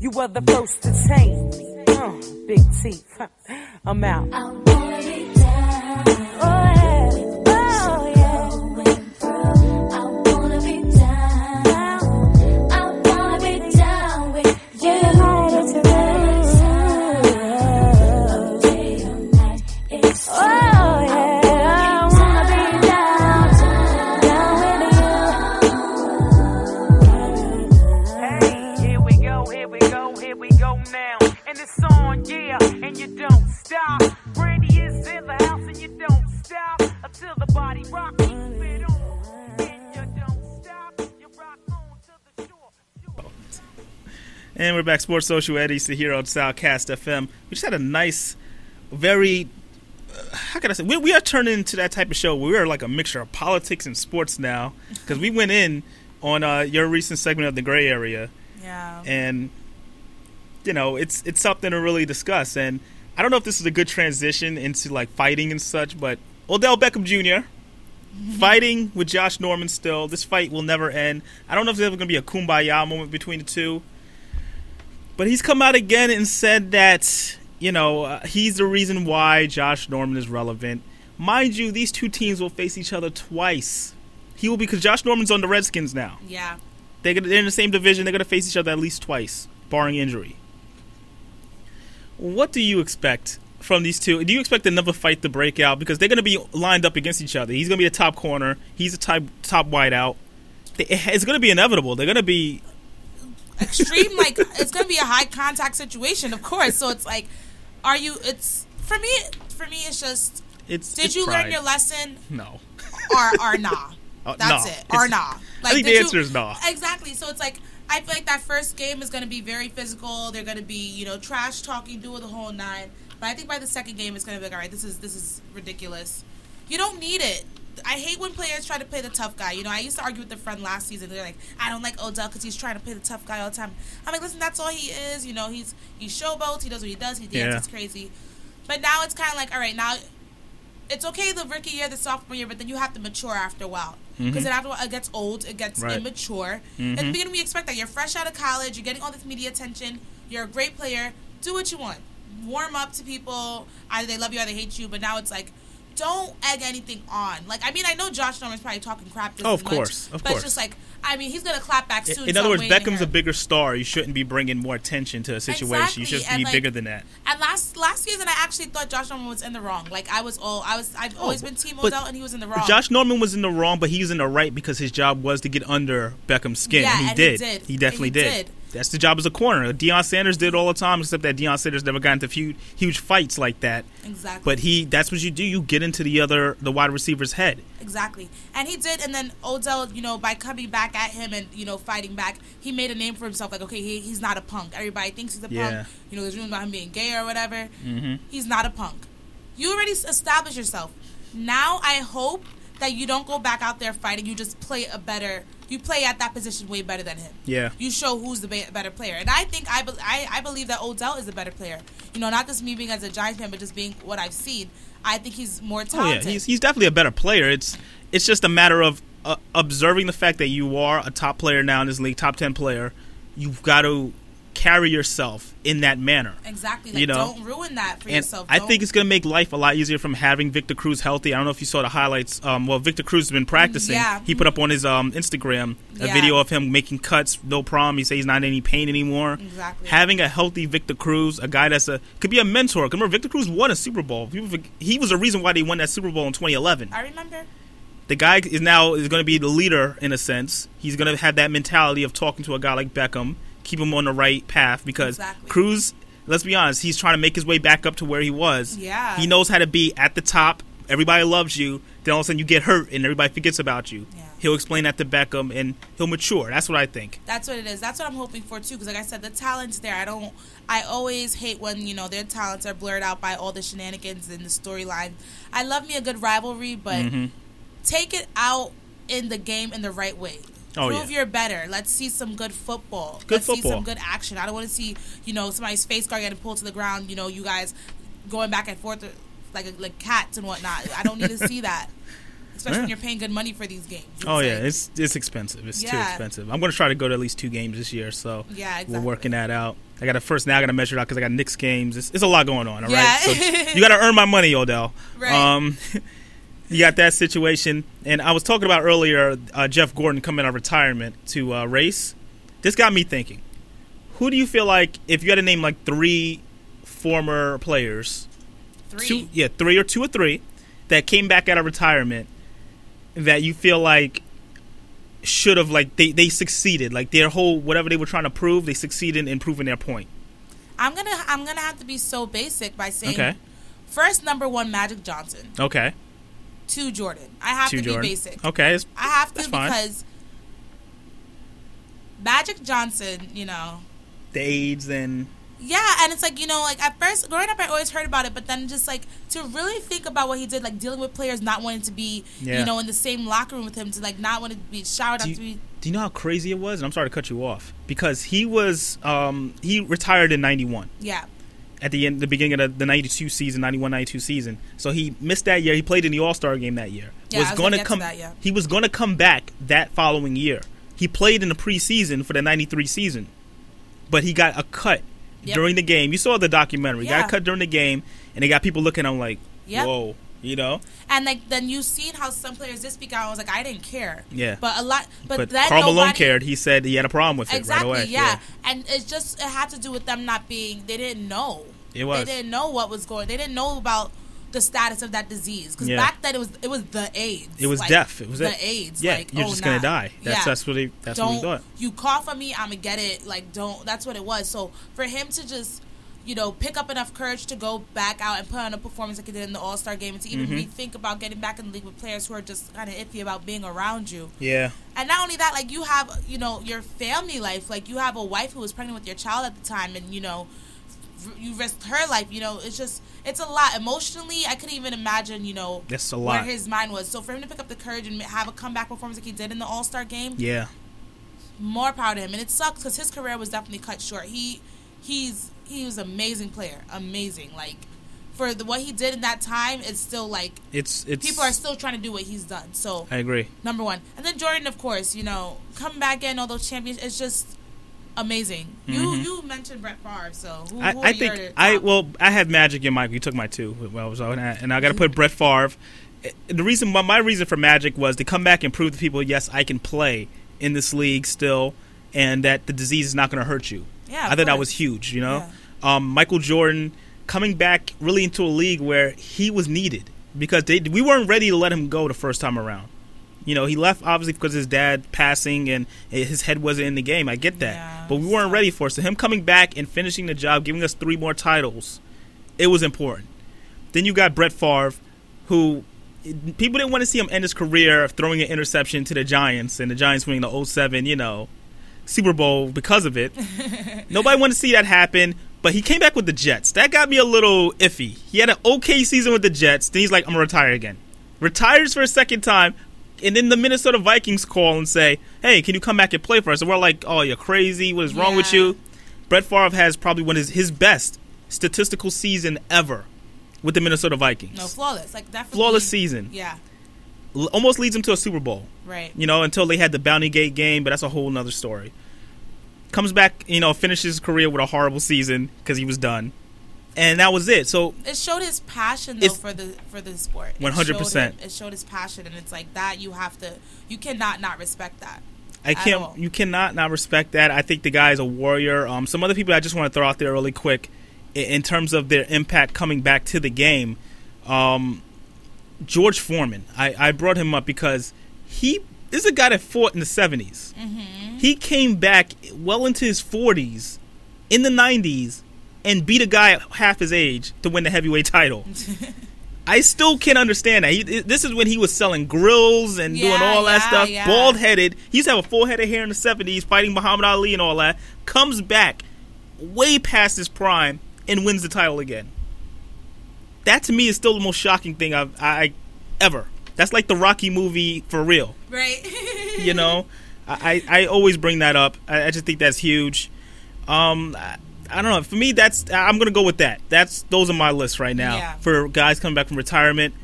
You were the first to tame me. Uh, big teeth. I'm out. Stop. Brandy is in the house and you don't stop until the body rock keeps it on. And you don't stop, you rock on to the shore. And we're back, Sports Social Eddie to here on Soundcast FM. We just had a nice, very, uh, how can I say, we, we are turning into that type of show we are like a mixture of politics and sports now. Because we went in on uh, your recent segment of the gray area, Yeah. and you know it's it's something to really discuss. And I don't know if this is a good transition into like fighting and such, but Odell Beckham Jr. fighting with Josh Norman still. This fight will never end. I don't know if there's ever going to be a kumbaya moment between the two. But he's come out again and said that you know uh, he's the reason why Josh Norman is relevant. Mind you, these two teams will face each other twice. He will be because Josh Norman's on the Redskins now. Yeah. They're, they're in the same division. They're going to face each other at least twice, barring injury. What do you expect from these two? Do you expect another fight to break out? Because they're going to be lined up against each other. He's going to be a top corner. He's a top top wideout. It's going to be inevitable. They're going to be. extreme like it's gonna be a high contact situation of course so it's like are you it's for me for me it's just It's. did it's you learn your lesson No. or or nah Uh, that's nah. it or It's- nah I think the you- answer is nah. exactly so it's like I feel like that first game is going to be very physical. They're going to be, you know, trash talking, doing the whole nine. But I think by the second game, it's going to be like, all right, this is this is ridiculous. You don't need it. I hate when players try to play the tough guy. You know, I used to argue with a friend last season. They're like, I don't like Odell because he's trying to play the tough guy all the time. I'm like, listen, that's all he is. You know, he's he showboats. He does what he does. He dances Yeah. crazy. But now it's kind of like, all right, now it's okay the rookie year, the sophomore year, but then you have to mature after a while. Because then after a while, it gets old, it gets Mm-hmm. Immature. At the beginning, we expect that you're fresh out of college, you're getting all this media attention, you're a great player, do what you want. Warm up to people, either they love you or they hate you, but now it's like, don't egg anything on. Like, I mean, I know Josh Norman's probably talking crap this Oh, of much, course, of but course. it's just like, I mean, he's going to clap back soon. In other words, Beckham's a bigger star. You shouldn't be bringing more attention to a situation. You should Exactly, be like, bigger than that. And last last season, I actually thought Josh Norman was in the wrong. Like I was all I was. I've oh, always been Team Oh, Odell, and he was in the wrong. Josh Norman was in the wrong, but he was in the right because his job was to get under Beckham's skin. Yeah, and he and he did. did. He definitely he did. did. That's the job as a corner. Deion Sanders did all the time, except that Deion Sanders never got into few, huge fights like that. exactly. But he that's what you do. You get into the other the wide receiver's head. Exactly. And he did, and then Odell, you know, by coming back at him and, you know, fighting back, he made a name for himself. Like, okay, he, he's not a punk. Everybody thinks he's a Yeah. punk. You know, there's rumors about him being gay or whatever. Mm-hmm. He's not a punk. You already established yourself. Now I hope that you don't go back out there fighting. You just play a better, you play at that position way better than him. Yeah. You show who's the be- better player. And I think, I, be- I, I believe that Odell is the better player. You know, not just me being as a Giants fan, but just being what I've seen. I think he's more Oh talented. yeah, he's he's definitely a better player. It's it's just a matter of uh, observing the fact that you are a top player now in this league, top ten player. You've got to carry yourself in that manner. Exactly. Like, You know, don't ruin that for And yourself. I Don't- think it's going to make life a lot easier from having Victor Cruz healthy. I don't know if you saw the highlights. Um, well, Victor Cruz has been practicing. Yeah. He put up on his um, Instagram a Yeah. video of him making cuts, no problem. He says he's not in any pain anymore. Exactly. Having a healthy Victor Cruz, a guy that's a could be a mentor. Remember, Victor Cruz won a Super Bowl. He was the reason why they won that Super Bowl in 2011 I remember. the guy is now is going to be the leader in a sense. He's going to have that mentality of talking to a guy like Beckham, keep him on the right path because Exactly. Cruz. Let's be honest, he's trying to make his way back up to where he was. Yeah. he knows how to be at the top. Everybody loves you. Then all of a sudden you get hurt and everybody forgets about you. Yeah. He'll explain that to Beckham and he'll mature. That's what I think. That's what it is. That's what I'm hoping for too. Because like I said, the talent's there. I don't. I always hate when you know their talents are blurred out by all the shenanigans and the storyline. I love me a good rivalry, but Mm-hmm. take it out in the game in the right way. Oh, Prove yeah. you're better. Let's see some good football. Good Let's see football. some good action. I don't want to see you know somebody's face guard getting pulled to the ground. You know you guys going back and forth like like cats and whatnot. I don't need to see that. Especially when you're paying good money for these games. Oh It's yeah, like- it's it's expensive. It's too expensive. I'm going to try to go to at least two games this year. So Yeah, we're working that out. I got to first now. I got to measure it out because I got Knicks games. It's, it's a lot going on. All right, Yeah. so you got to earn my money, Odell. Right. Um, you got that situation, and I was talking about earlier uh, Jeff Gordon coming out of retirement to uh, race. This got me thinking. Who do you feel like if you had to name like three former players three. two, yeah, three or two or three that came back out of retirement that you feel like should have like they they succeeded like their whole whatever they were trying to prove they succeeded in proving their point. I'm gonna I'm gonna have to be so basic by saying Okay. first number one Magic Johnson, Okay, two Jordan. I have two to be basic. Okay, I have to because Magic Johnson, you know, the AIDS and yeah, and it's like you know, like at first growing up, I always heard about it, but then just like to really think about what he did, like dealing with players not wanting to be, Yeah. you know, in the same locker room with him, to like not want to be showered up do to you, be. do you know how crazy it was? And I'm sorry to cut you off because he was um he retired in '91. Yeah, at the end, the beginning of the, the 92 season, 91, 92 season. So he missed that year. He played in the All Star game that year. Yeah, I was gonna gonna get to come. that, yeah. He was going to come back that following year. He played in the preseason for the 93 season, but he got a cut Yep. during the game. You saw the documentary. He got cut during the game, and they got people looking at him like, Yep. "Whoa," you know. And like then you seen how some players did speak out. I was like, I didn't care. Yeah. But a lot. But, But then Karl Malone cared. He said he had a problem with it Exactly. right away. yeah. And it's just it had to do with them not being. They didn't know. It was. They didn't know what was going. They didn't know about the status of that disease because Yeah. back then it was it was the AIDS. It was like, death. It was the it. AIDS. Yeah, like, you're oh, just gonna die. That's Yeah. that's what he that's don't what he thought. you cough on me, I'm gonna get it. Like don't. That's what it was. So for him to just. You know, pick up enough courage to go back out and put on a performance like he did in the All Star game, and to even Mhm. rethink about getting back in the league with players who are just kind of iffy about being around you. Yeah. And not only that, like you have, you know, your family life. Like you have a wife who was pregnant with your child at the time, and you know, you risked her life. You know, it's just, it's a lot emotionally. I couldn't even imagine, you know, That's a where his mind was. So for him to pick up the courage and have a comeback performance like he did in the All Star game, Yeah. more proud of him. And it sucks because his career was definitely cut short. He, he's, he was an amazing player, amazing. Like for the what he did in that time, it's still like It's it's people are still trying to do what he's done. So I agree. number one. And then Jordan, of course, you know, come back in all those champions, it's just amazing. You Mhm. you mentioned Brett Favre, so who, I, who I think I well I had Magic and Michael. You took my two. Well, I that, and I got to put Brett Favre. The reason my, my reason for Magic was to come back and prove to people, yes, I can play in this league still, and that the disease is not going to hurt you. Yeah, I thought that was huge. You know, um, Michael Jordan coming back really into a league where he was needed because they we weren't ready to let him go the first time around. You know, he left obviously because his dad passing and his head wasn't in the game. I get that, Yeah, but we weren't ready for it. So him coming back and finishing the job, giving us three more titles, it was important. Then you got Brett Favre, who people didn't want to see him end his career throwing an interception to the Giants and the Giants winning the 07, you know, Super Bowl because of it. Nobody wanted to see that happen, but he came back with the Jets. That got me a little iffy. He had an okay season with the Jets. Then he's like, I'm going to retire again. Retires for a second time, and then the Minnesota Vikings call and say, Hey, can you come back and play for us? And we're like, Oh, you're crazy. What is wrong with you? Brett Favre has probably one of his, his best statistical season ever with the Minnesota Vikings. no flawless, like definitely Flawless season. Yeah, L- almost leads him to a Super Bowl. right. You know, until they had the Bounty Gate game, but that's a whole nother story. Comes back, you know, finishes his career with a horrible season because he was done, and that was it. So It showed his passion though for the for the sport. 100%. It showed his passion, and it's like that. You have to. You cannot not respect that. I can't. You cannot not respect that. I think the guy is a warrior. Um, some other people I just want to throw out there really quick, i- in terms of their impact coming back to the game. Um, George Foreman. I, I brought him up because he is a guy that fought in the 70s. Mm-hmm. He came back well into his forties, in the nineties, and beat a guy half his age to win the heavyweight title. I still can't understand that. He, this is when he was selling grills and doing Yeah, all that stuff. yeah. Bald headed. He used to have a full head of hair in the seventies, fighting Muhammad Ali and all that. Comes back way past his prime and wins the title again. That to me is still the most shocking thing I've I ever. That's like the Rocky movie for real. Right. you know? I, I always bring that up. I, I just think that's huge. Um I, I don't know. For me that's i'm gonna go with that. That's those are my lists right now Yeah. for guys coming back from retirement.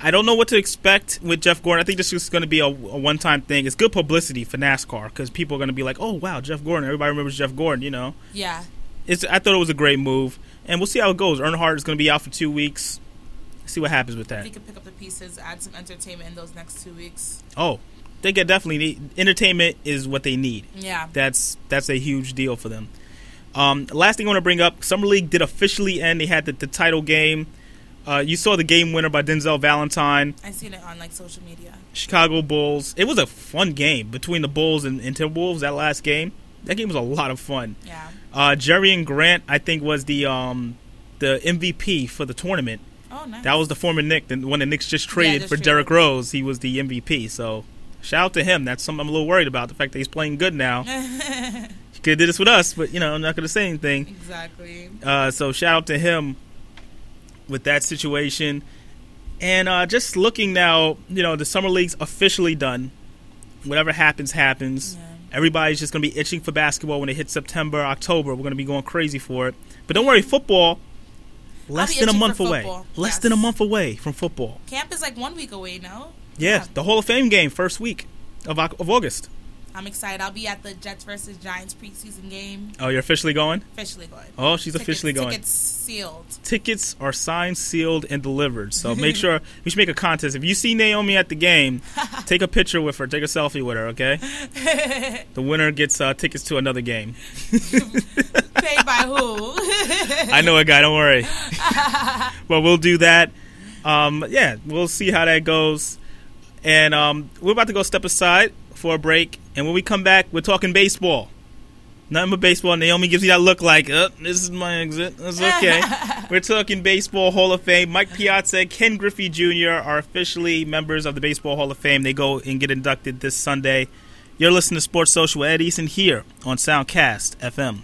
I don't know what to expect with jeff gordon. I think this is gonna be a, a one-time thing. It's good publicity for nascar because people are gonna be like oh wow jeff gordon. Everybody remembers jeff gordon you know? Yeah. it's i thought it was a great move. And we'll see how it goes. Earnhardt is gonna be out for two weeks see what happens with that He could pick up the pieces, add some entertainment in those next two weeks. oh they get definitely need entertainment is what they need Yeah. that's that's a huge deal for them. Um, last thing I want to bring up: Summer League did officially end. They had the, the title game. Uh, you saw the game winner by Denzel Valentine, I seen it on like social media. Chicago Bulls. It was a fun game between the Bulls and, and Timberwolves. That last game, that game was a lot of fun. Yeah. Uh, Jerian Grant, I think, was the um, the MVP for the tournament. Oh, nice. That was the former Nick, the one the Knicks just traded just for. Derrick Rose. He was the MVP. So shout out to him. That's something I'm a little worried about. The fact that he's playing good now. he could have did this with us, but you know I'm not going to say anything. exactly. Uh, so shout out to him with that situation. And uh, just looking now, you know, the summer league's officially done. Whatever happens, happens. Yeah. Everybody's just going to be itching for basketball when it hits September, October. We're going to be going crazy for it. But don't worry, football. Less than a month away. football, Less yes. than a month away from football. Camp is like one week away now. Yeah, the Hall of Fame game first week of of August. I'm excited. I'll be at the Jets versus Giants preseason game. Oh, you're officially going? Officially going. Oh, she's Tickets- officially going. Tickets sealed. Tickets are signed, sealed, and delivered. So make sure we should make a contest. If you see Naomi at the game, take a picture with her, take a selfie with her. Okay. the winner gets uh, tickets to another game. Paid by who? I know a guy. Don't worry. but we'll do that. Um, yeah, we'll see how that goes. And um, we're about to go step aside for a break. And when we come back, we're talking baseball. Nothing but baseball. Naomi gives you that look like, uh, this is my exit. That's okay. we're talking Baseball Hall of Fame. Mike Piazza, Ken Griffey Jr. are officially members of the Baseball Hall of Fame. They go and get inducted this Sunday. You're listening to Sports Social with Ed Eason here on Soundcast FM.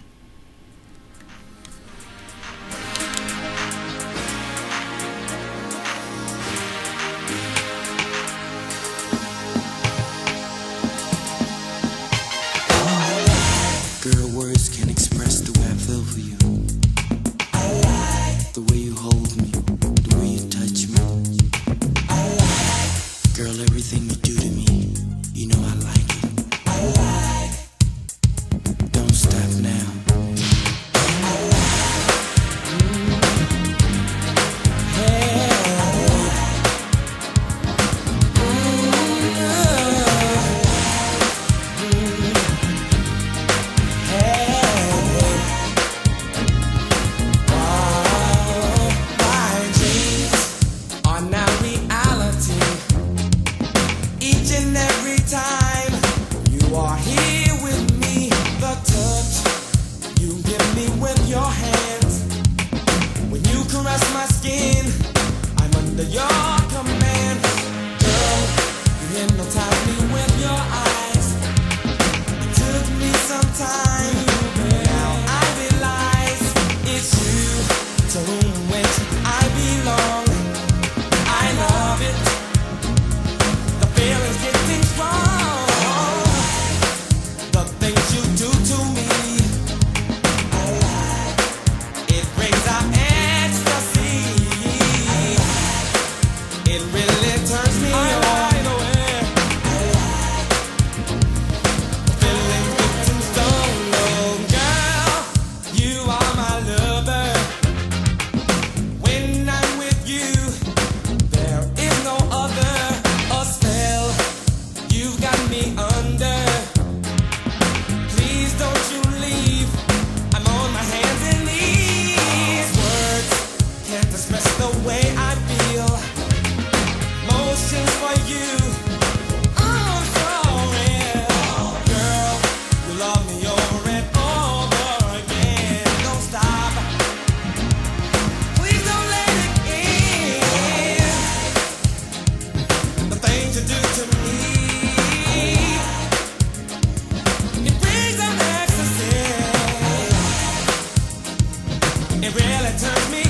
turn me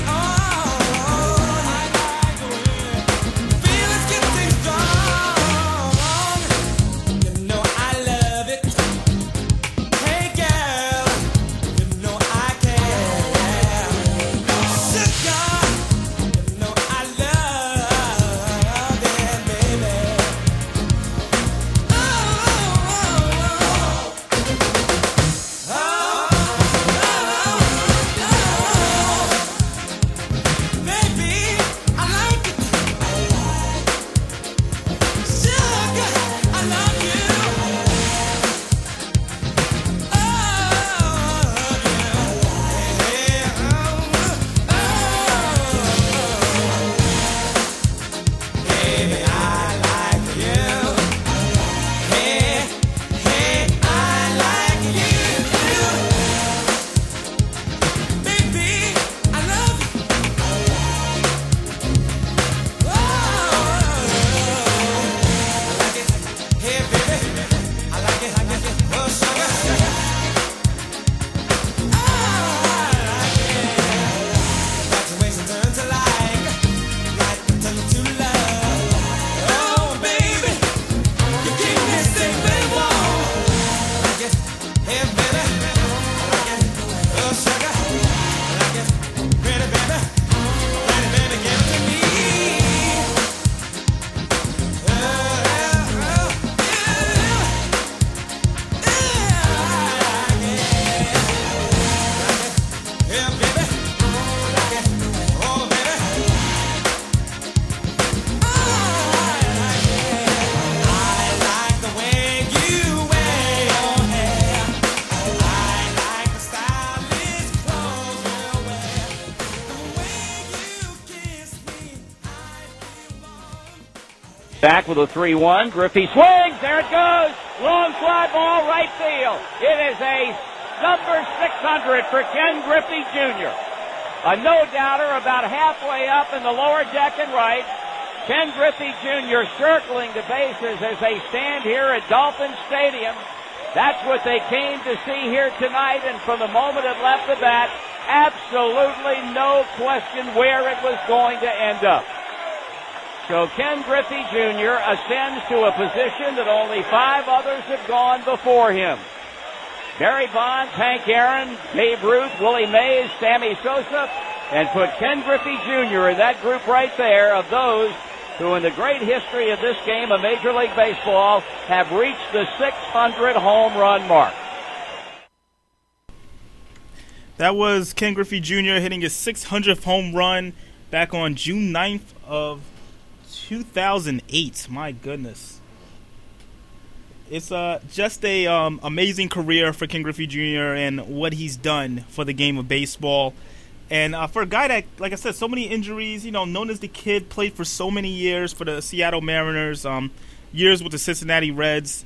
with a 3-1. Griffey swings. There it goes. Long fly ball right field. It is a number 600 for Ken Griffey Jr. A no-doubter about halfway up in the lower deck and right. Ken Griffey Jr. circling the bases as they stand here at Dolphin Stadium. That's what they came to see here tonight, and from the moment it left the bat, absolutely no question where it was going to end up. So Ken Griffey Jr. ascends to a position that only five others have gone before him. Barry Bonds, Hank Aaron, Babe Ruth, Willie Mays, Sammy Sosa, and put Ken Griffey Jr. in that group right there of those who in the great history of this game of Major League Baseball have reached the 600 home run mark. That was Ken Griffey Jr. hitting his 600th home run back on June 9th of 2008. My goodness. It's uh, just a um, amazing career for Ken Griffey Jr. and what he's done for the game of baseball. And uh, for a guy that, like I said, so many injuries, you know, known as the kid, played for so many years for the Seattle Mariners, um, years with the Cincinnati Reds.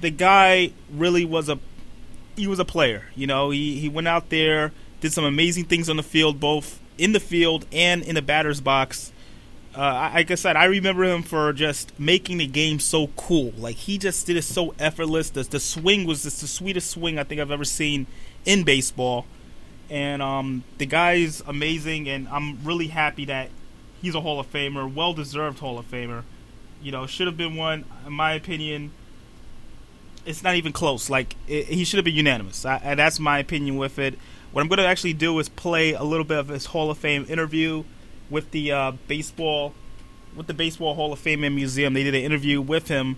The guy really was a he was a player. You know, he he went out there, did some amazing things on the field, both in the field and in the batter's box. Uh, like I said, I remember him for just making the game so cool. Like he just did it so effortless. The, the swing was just the sweetest swing I think I've ever seen in baseball. And um, the guy's amazing, and I'm really happy that he's a Hall of Famer, well deserved Hall of Famer. You know, should have been one, in my opinion. It's not even close. Like it, he should have been unanimous. I, that's my opinion with it. What I'm going to actually do is play a little bit of his Hall of Fame interview with the uh, baseball, with the Baseball Hall of Fame and Museum. They did an interview with him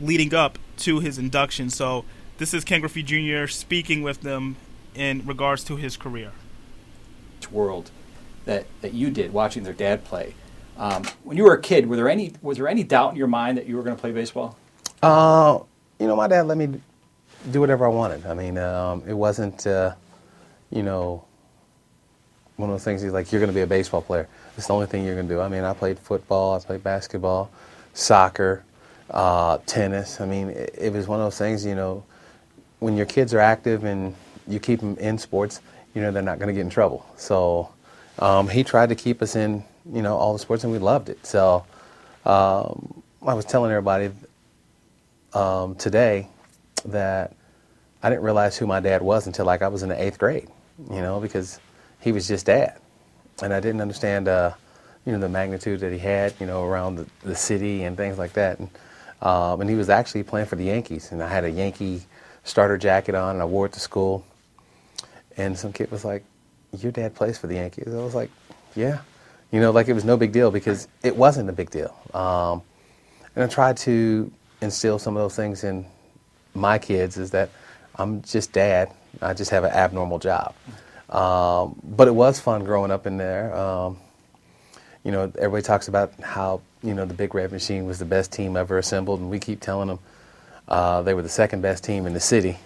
leading up to his induction. So this is Ken Griffey Jr. speaking with them in regards to his career. world that, that you did watching their dad play. Um, when you were a kid, were there any was there any doubt in your mind that you were going to play baseball? Uh, you know, my dad let me do whatever I wanted. I mean, um, it wasn't, uh, you know, one of those things. He's like, "You're going to be a baseball player. It's the only thing you're to do." I mean, I played football, I played basketball, soccer, uh, tennis. I mean, it, it was one of those things. You know, when your kids are active and you keep them in sports, you know, they're not to get in trouble. So um, he tried to keep us in, you know, all the sports, and we loved it. So um, I was telling everybody um, today that I didn't realize who my dad was until like I was in the eighth grade, you know, because he was just dad, and I didn't understand, uh, you know, the magnitude that he had, you know, around the, the city and things like that. And, um, and he was actually playing for the Yankees, and I had a Yankee starter jacket on, and I wore it to school. And some kid was like, "Your dad plays for the Yankees." I was like, "Yeah," you know, like it was no big deal because it wasn't a big deal. Um, and I tried to instill some of those things in my kids is that I'm just dad. I just have an abnormal job. Um, but it was fun growing up in there. Um, you know, everybody talks about how you know the Big Red Machine was the best team ever assembled, and we keep telling them uh, they were the second best team in the city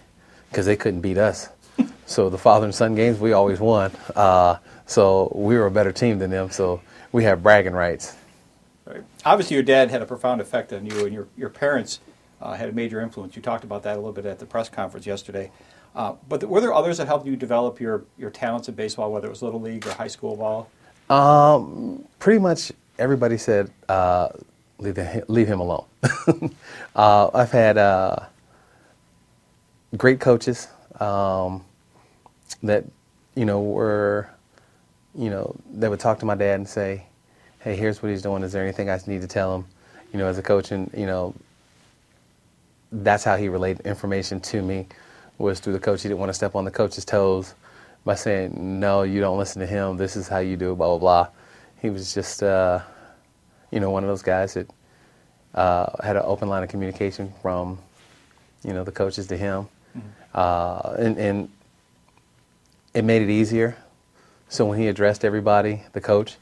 because they couldn't beat us. so the father and son games we always won. Uh, so we were a better team than them. So we have bragging rights. Right. Obviously, your dad had a profound effect on you, and your your parents uh, had a major influence. You talked about that a little bit at the press conference yesterday. Uh, but were there others that helped you develop your, your talents in baseball, whether it was little league or high school ball? Um, pretty much everybody said uh, leave, the, leave him alone. uh, I've had uh, great coaches um, that you know were you know that would talk to my dad and say, "Hey, here's what he's doing. Is there anything I need to tell him?" You know, as a coach, and you know that's how he relayed information to me was through the coach. He didn't want to step on the coach's toes by saying, "No, you don't listen to him. This is how you do it." Blah blah blah. He was just, uh, you know, one of those guys that uh, had an open line of communication from, you know, the coaches to him, uh, and, and it made it easier. So when he addressed everybody, the coach,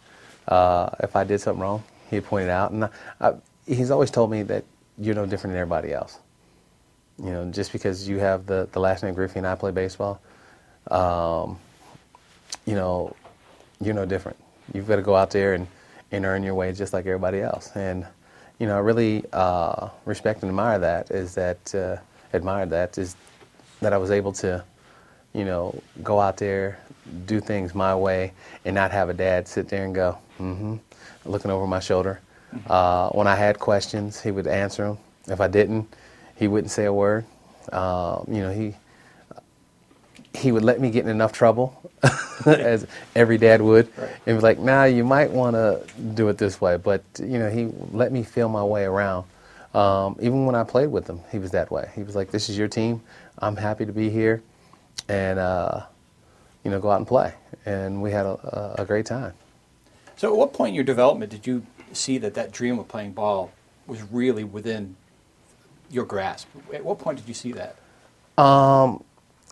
uh, if I did something wrong, he'd point it out, and I, I, he's always told me that you're no different than everybody else. You know, just because you have the, the last name Griffey and I play baseball, um, you know, you're no different. You've got to go out there and, and earn your way just like everybody else. And, you know, I really uh, respect and admire that. Is that uh, admire that is that I was able to, you know, go out there, do things my way, and not have a dad sit there and go, mm-hmm, looking over my shoulder. Uh, when I had questions, he would answer them. If I didn't, he wouldn't say a word. Uh, you know, he he would let me get in enough trouble, as every dad would, Right. and be like, "Nah, you might want to do it this way." But you know, he let me feel my way around. Um, even when I played with him, he was that way. He was like, "This is your team. I'm happy to be here, and uh, you know, go out and play." And we had a, a great time. So, at what point in your development did you see that that dream of playing ball was really within your grasp? At what point did you see that? Um,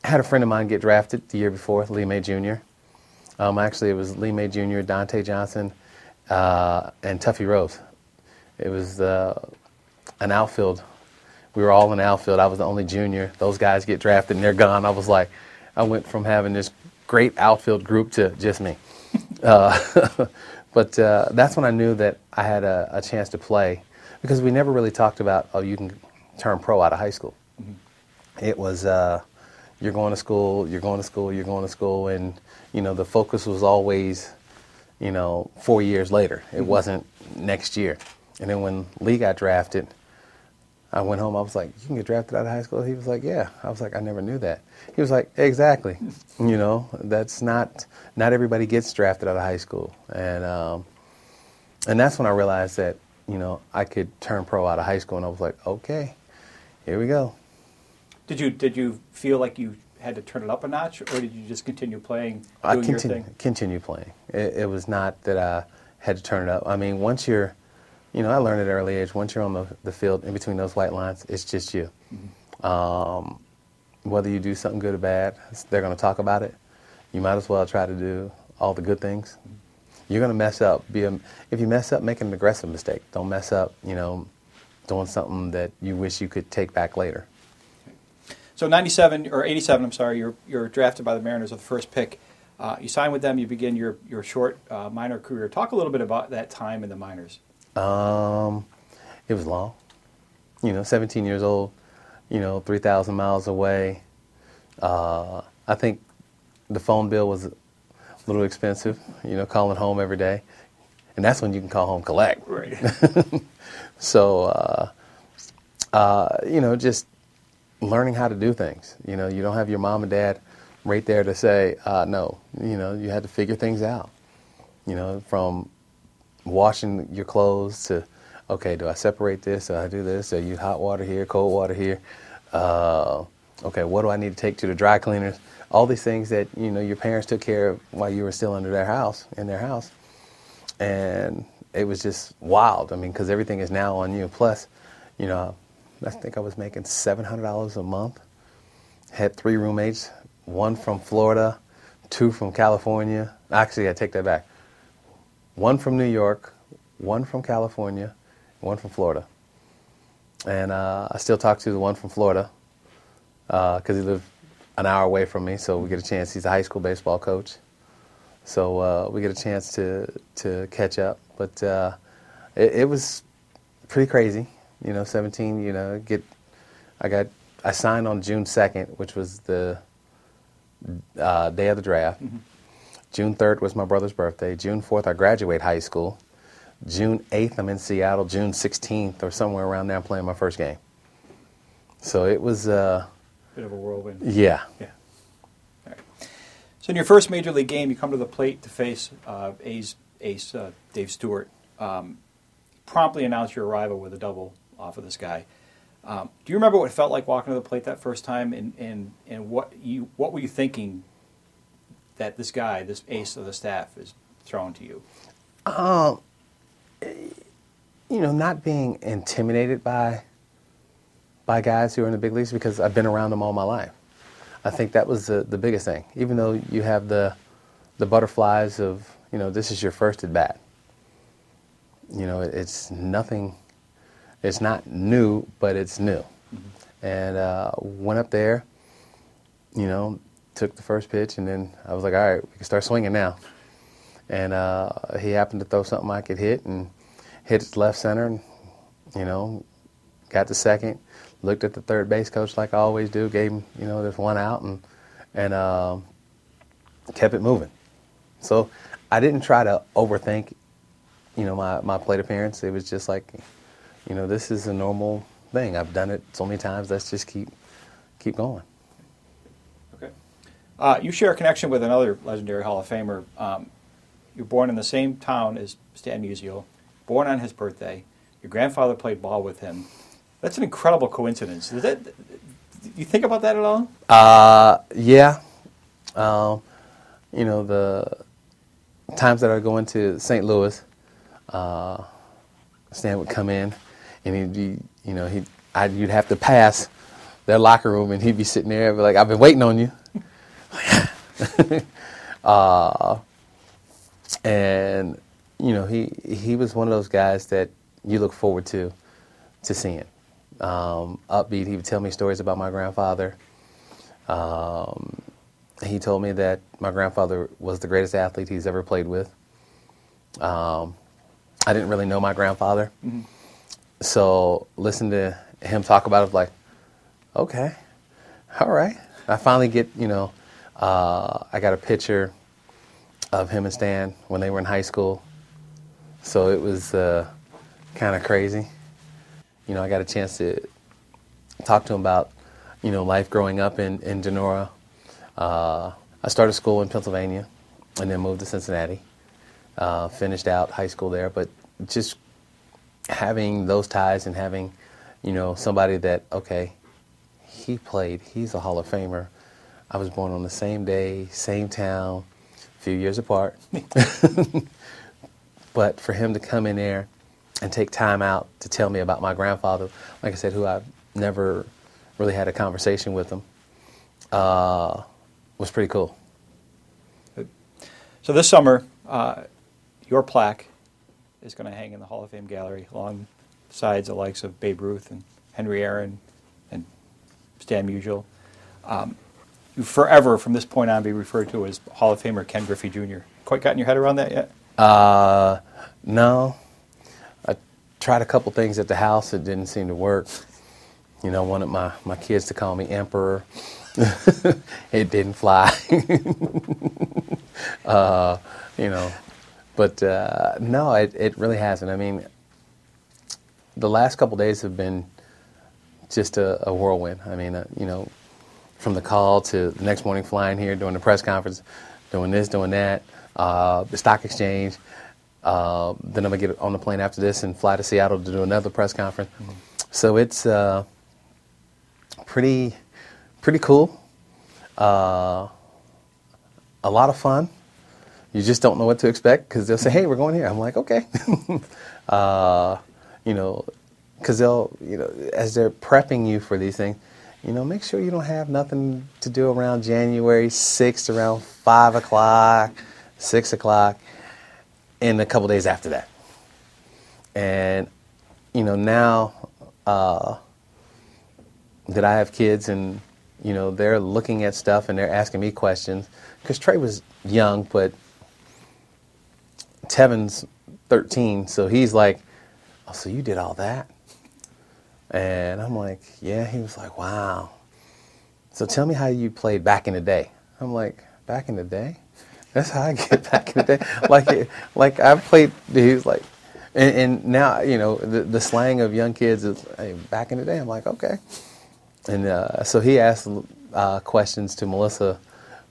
I had a friend of mine get drafted the year before, Lee May Jr. Um, actually, it was Lee May Jr., Dante Johnson, uh, and Tuffy Rhodes. It was uh, an outfield. We were all in outfield. I was the only junior. Those guys get drafted and they're gone. I was like, I went from having this great outfield group to just me. Uh, but uh, that's when I knew that I had a, a chance to play because we never really talked about, oh, you can turn pro out of high school it was uh, you're going to school, you're going to school, you're going to school, and you know the focus was always, you know, four years later. It wasn't next year. And then when Lee got drafted, I went home. I was like, "You can get drafted out of high school." He was like, "Yeah." I was like, "I never knew that." He was like, "Exactly." you know, that's not not everybody gets drafted out of high school, and um, and that's when I realized that you know I could turn pro out of high school, and I was like, "Okay, here we go." Did you did you feel like you had to turn it up a notch, or did you just continue playing, I continue, thing? continue playing. It, it was not that I had to turn it up. I mean, once you're, you know, I learned at an early age, once you're on the, the field in between those white lines, it's just you. Um, whether you do something good or bad, they're going to talk about it. You might as well try to do all the good things. You're going to mess up. Be a, if you mess up, make an aggressive mistake. Don't mess up, you know, doing something that you wish you could take back later. So, '97 or '87, I'm sorry, you're you're drafted by the Mariners with the first pick. Uh, you sign with them. You begin your your short uh, minor career. Talk a little bit about that time in the minors. Um, it was long. You know, 17 years old. You know, 3,000 miles away. Uh, I think the phone bill was a little expensive. You know, calling home every day, and that's when you can call home collect. Right. So, uh, uh, you know, just learning how to do things. You know, you don't have your mom and dad right there to say uh, no. You know, you had to figure things out. You know, from washing your clothes to okay, do I separate this? Do I do this? Do use hot water here, cold water here? Uh, okay, what do I need to take to the dry cleaners? All these things that you know your parents took care of while you were still under their house in their house, and it was just wild. I mean, because everything is now on you. Plus, you know, I think I was making seven hundred dollars a month. Had three roommates, one from Florida, two from California. Actually, I take that back. One from New York, one from California, one from Florida. And uh, I still talk to the one from Florida because he lived an hour away from me, so we get a chance. He's a high school baseball coach, so uh, we get a chance to to catch up. But uh, it, it was pretty crazy, you know. 17, you know, get I got I signed on June 2nd, which was the uh, day of the draft. June 3rd was my brother's birthday. June 4th, I graduate high school. June 8th, I'm in Seattle. June 16th, or somewhere around there, I'm playing my first game. So it was, uh, Bit of a whirlwind. yeah. Yeah. So in your first major league game, you come to the plate to face uh, A's ace uh, Dave Stewart. Um, promptly announce your arrival with a double off of this guy. Um, do you remember what it felt like walking to the plate that first time, and, and, and what you what were you thinking that this guy, this ace of the staff, is throwing to you? Um, you know, not being intimidated by by guys who are in the big leagues because I've been around them all my life. I think that was the, the biggest thing. Even though you have the the butterflies of you know this is your first at bat. You know, it, it's nothing. It's not new, but it's new. And uh, went up there. You know, took the first pitch, and then I was like, all right, we can start swinging now and uh, he happened to throw something I could hit and hit it left center and you know, got the second, looked at the third base coach like I always do, gave him, you know, just one out and and um, kept it moving. So I didn't try to overthink, you know, my, my plate appearance. It was just like, you know, this is a normal thing. I've done it so many times. Let's just keep keep going. Okay. Uh, you share a connection with another legendary Hall of Famer. Um, you're born in the same town as Stan Musial, born on his birthday. Your grandfather played ball with him. That's an incredible coincidence. Does that, you think about that at all? Uh, yeah. Um, you know, the times that I go into St. Louis, uh, Stan would come in and he'd be, you know, he'd, I'd, you'd have to pass their locker room and he'd be sitting there and be like, I've been waiting on you. uh, and, you know, he, he was one of those guys that you look forward to, to seeing. Um, upbeat, he would tell me stories about my grandfather. Um, he told me that my grandfather was the greatest athlete he's ever played with. Um, I didn't really know my grandfather. So listen to him talk about it like, okay, all right. I finally get, you know, uh, I got a picture of him and Stan when they were in high school. So it was uh, kind of crazy. You know, I got a chance to talk to him about, you know, life growing up in, in Donora. Uh, I started school in Pennsylvania and then moved to Cincinnati. Uh, finished out high school there, but just having those ties and having, you know, somebody that, okay, he played, he's a Hall of Famer. I was born on the same day, same town, a few years apart. but for him to come in there and take time out to tell me about my grandfather, like I said, who I've never really had a conversation with him, uh, was pretty cool. So this summer, uh, your plaque is going to hang in the Hall of Fame gallery alongside the likes of Babe Ruth and Henry Aaron and Stan Musial. Um, you forever, from this point on, be referred to as Hall of Famer Ken Griffey Jr. Quite gotten your head around that yet? Uh, no. Tried a couple things at the house. It didn't seem to work. You know, wanted my, my kids to call me Emperor. it didn't fly. uh, you know, but uh, no, it, it really hasn't. I mean, the last couple days have been just a, a whirlwind. I mean, uh, you know, from the call to the next morning flying here, doing the press conference, doing this, doing that, uh, the stock exchange. Uh, then I'm gonna get on the plane after this and fly to Seattle to do another press conference. So it's uh, pretty, pretty cool. Uh, a lot of fun. You just don't know what to expect because they'll say, "Hey, we're going here." I'm like, "Okay," uh, you know, because they'll, you know, as they're prepping you for these things, you know, make sure you don't have nothing to do around January 6th, around 5 o'clock, 6 o'clock, and a couple days after that. And, you know, now uh, that I have kids and, you know, they're looking at stuff and they're asking me questions, because Trey was young, but Tevin's 13, so he's like, oh, so you did all that? And I'm like, yeah. He was like, wow. So tell me how you played back in the day. I'm like, back in the day? That's how I get back in the day. like, like I played. He was like, and, and now you know the, the slang of young kids is hey, back in the day. I'm like, okay. And uh, so he asked uh, questions to Melissa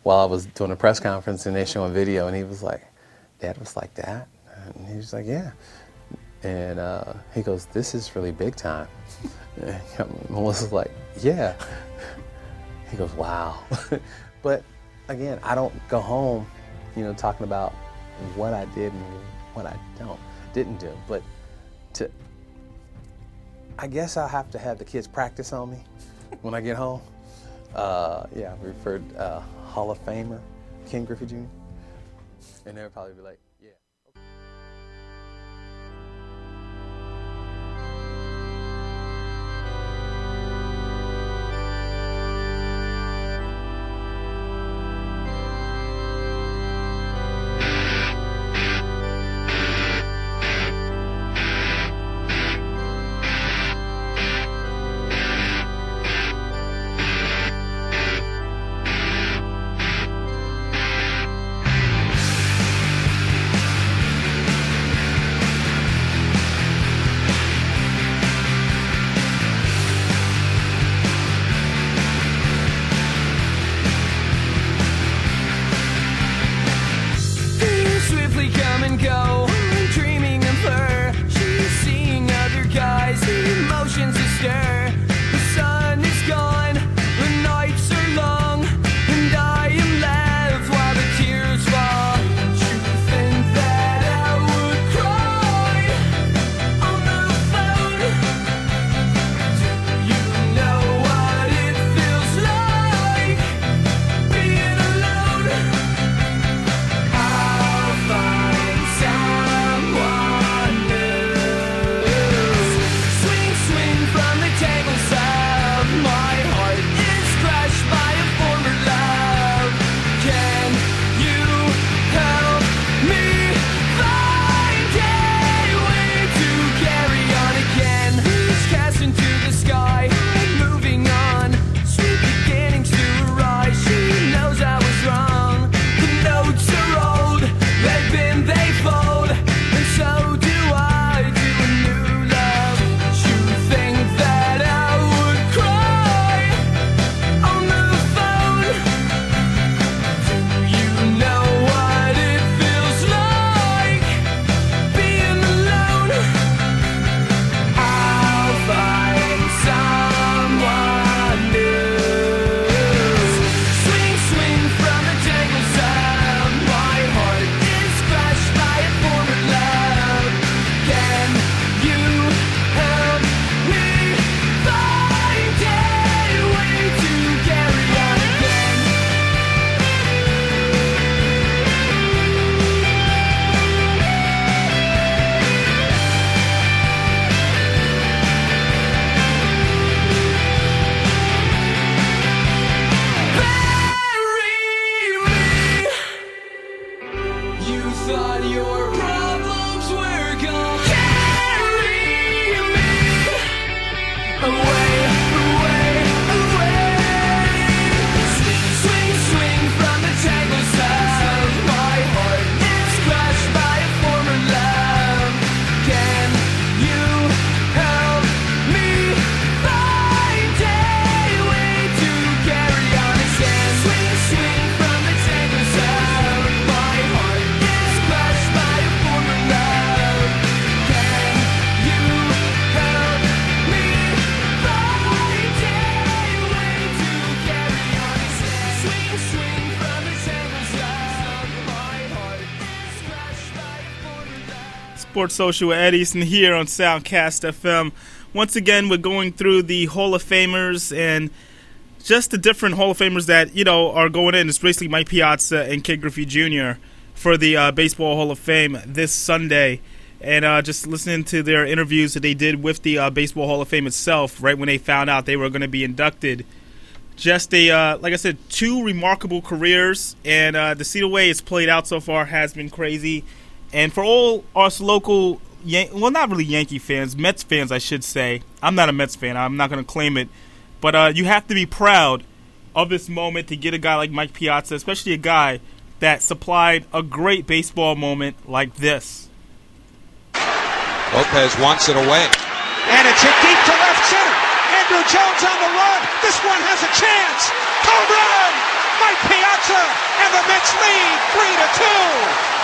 while I was doing a press conference, and they showing video, and he was like, "Dad was like that," and he was like, "Yeah." And uh, he goes, "This is really big time." Melissa's like, "Yeah." He goes, "Wow," but again, I don't go home, you know, talking about what I did and what I don't didn't do. But to, I guess I'll have to have the kids practice on me when I get home. Uh, yeah, referred uh, Hall of Famer Ken Griffey Jr. And they'll probably be like, Sports Social with Ed Easton here on Soundcast FM. Once again, we're going through the Hall of Famers and just the different Hall of Famers that you know are going in. It's basically Mike Piazza and Ken Griffey Jr. for the uh, Baseball Hall of Fame this Sunday, and uh, just listening to their interviews that they did with the uh, Baseball Hall of Fame itself, right when they found out they were going to be inducted. Just a uh, like I said, two remarkable careers, and uh, to see the way it's played out so far has been crazy. And for all us local, Yan- well, not really Yankee fans, Mets fans, I should say. I'm not a Mets fan. I'm not going to claim it, but uh, you have to be proud of this moment to get a guy like Mike Piazza, especially a guy that supplied a great baseball moment like this. Lopez wants it away. And it's hit deep to left center. Andruw Jones on the run. This one has a chance. Home run! Mike Piazza and the Mets lead 3 to 2.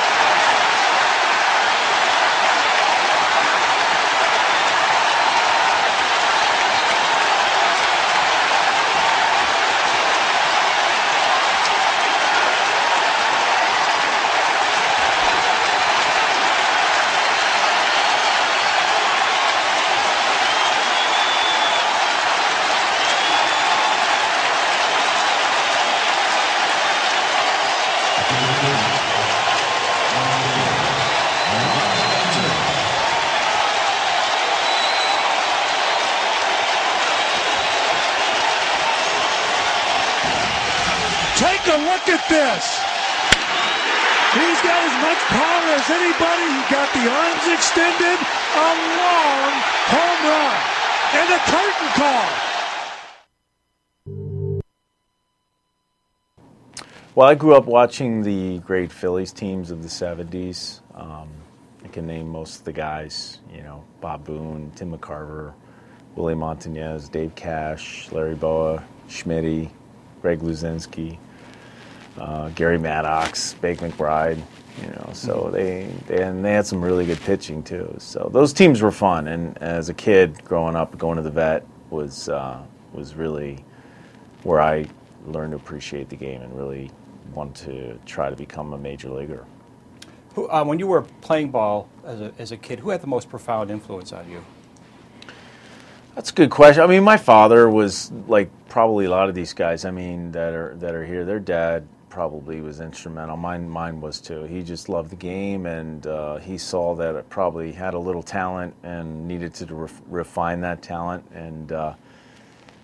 Take a look at this. He's got as much power as anybody. He got the arms extended. A long home run. And a curtain call. Well, I grew up watching the great Phillies teams of the 70s. Um, I can name most of the guys, you know, Bob Boone, Tim McCarver, Willie Montañez, Dave Cash, Larry Bowa, Schmitty, Greg Luzinski, uh, Gary Maddox, Bake McBride, you know, so they, they, and they had some really good pitching too. So those teams were fun. And as a kid growing up, going to the vet was, uh, was really where I learned to appreciate the game and really want to try to become a major leaguer. Who, uh, when you were playing ball as a, as a kid, who had the most profound influence on you? That's a good question. I mean, my father was like probably a lot of these guys. I mean, that are that are here. Their dad probably was instrumental. Mine, mine was too. He just loved the game, and uh, he saw that it probably had a little talent and needed to ref- refine that talent and uh,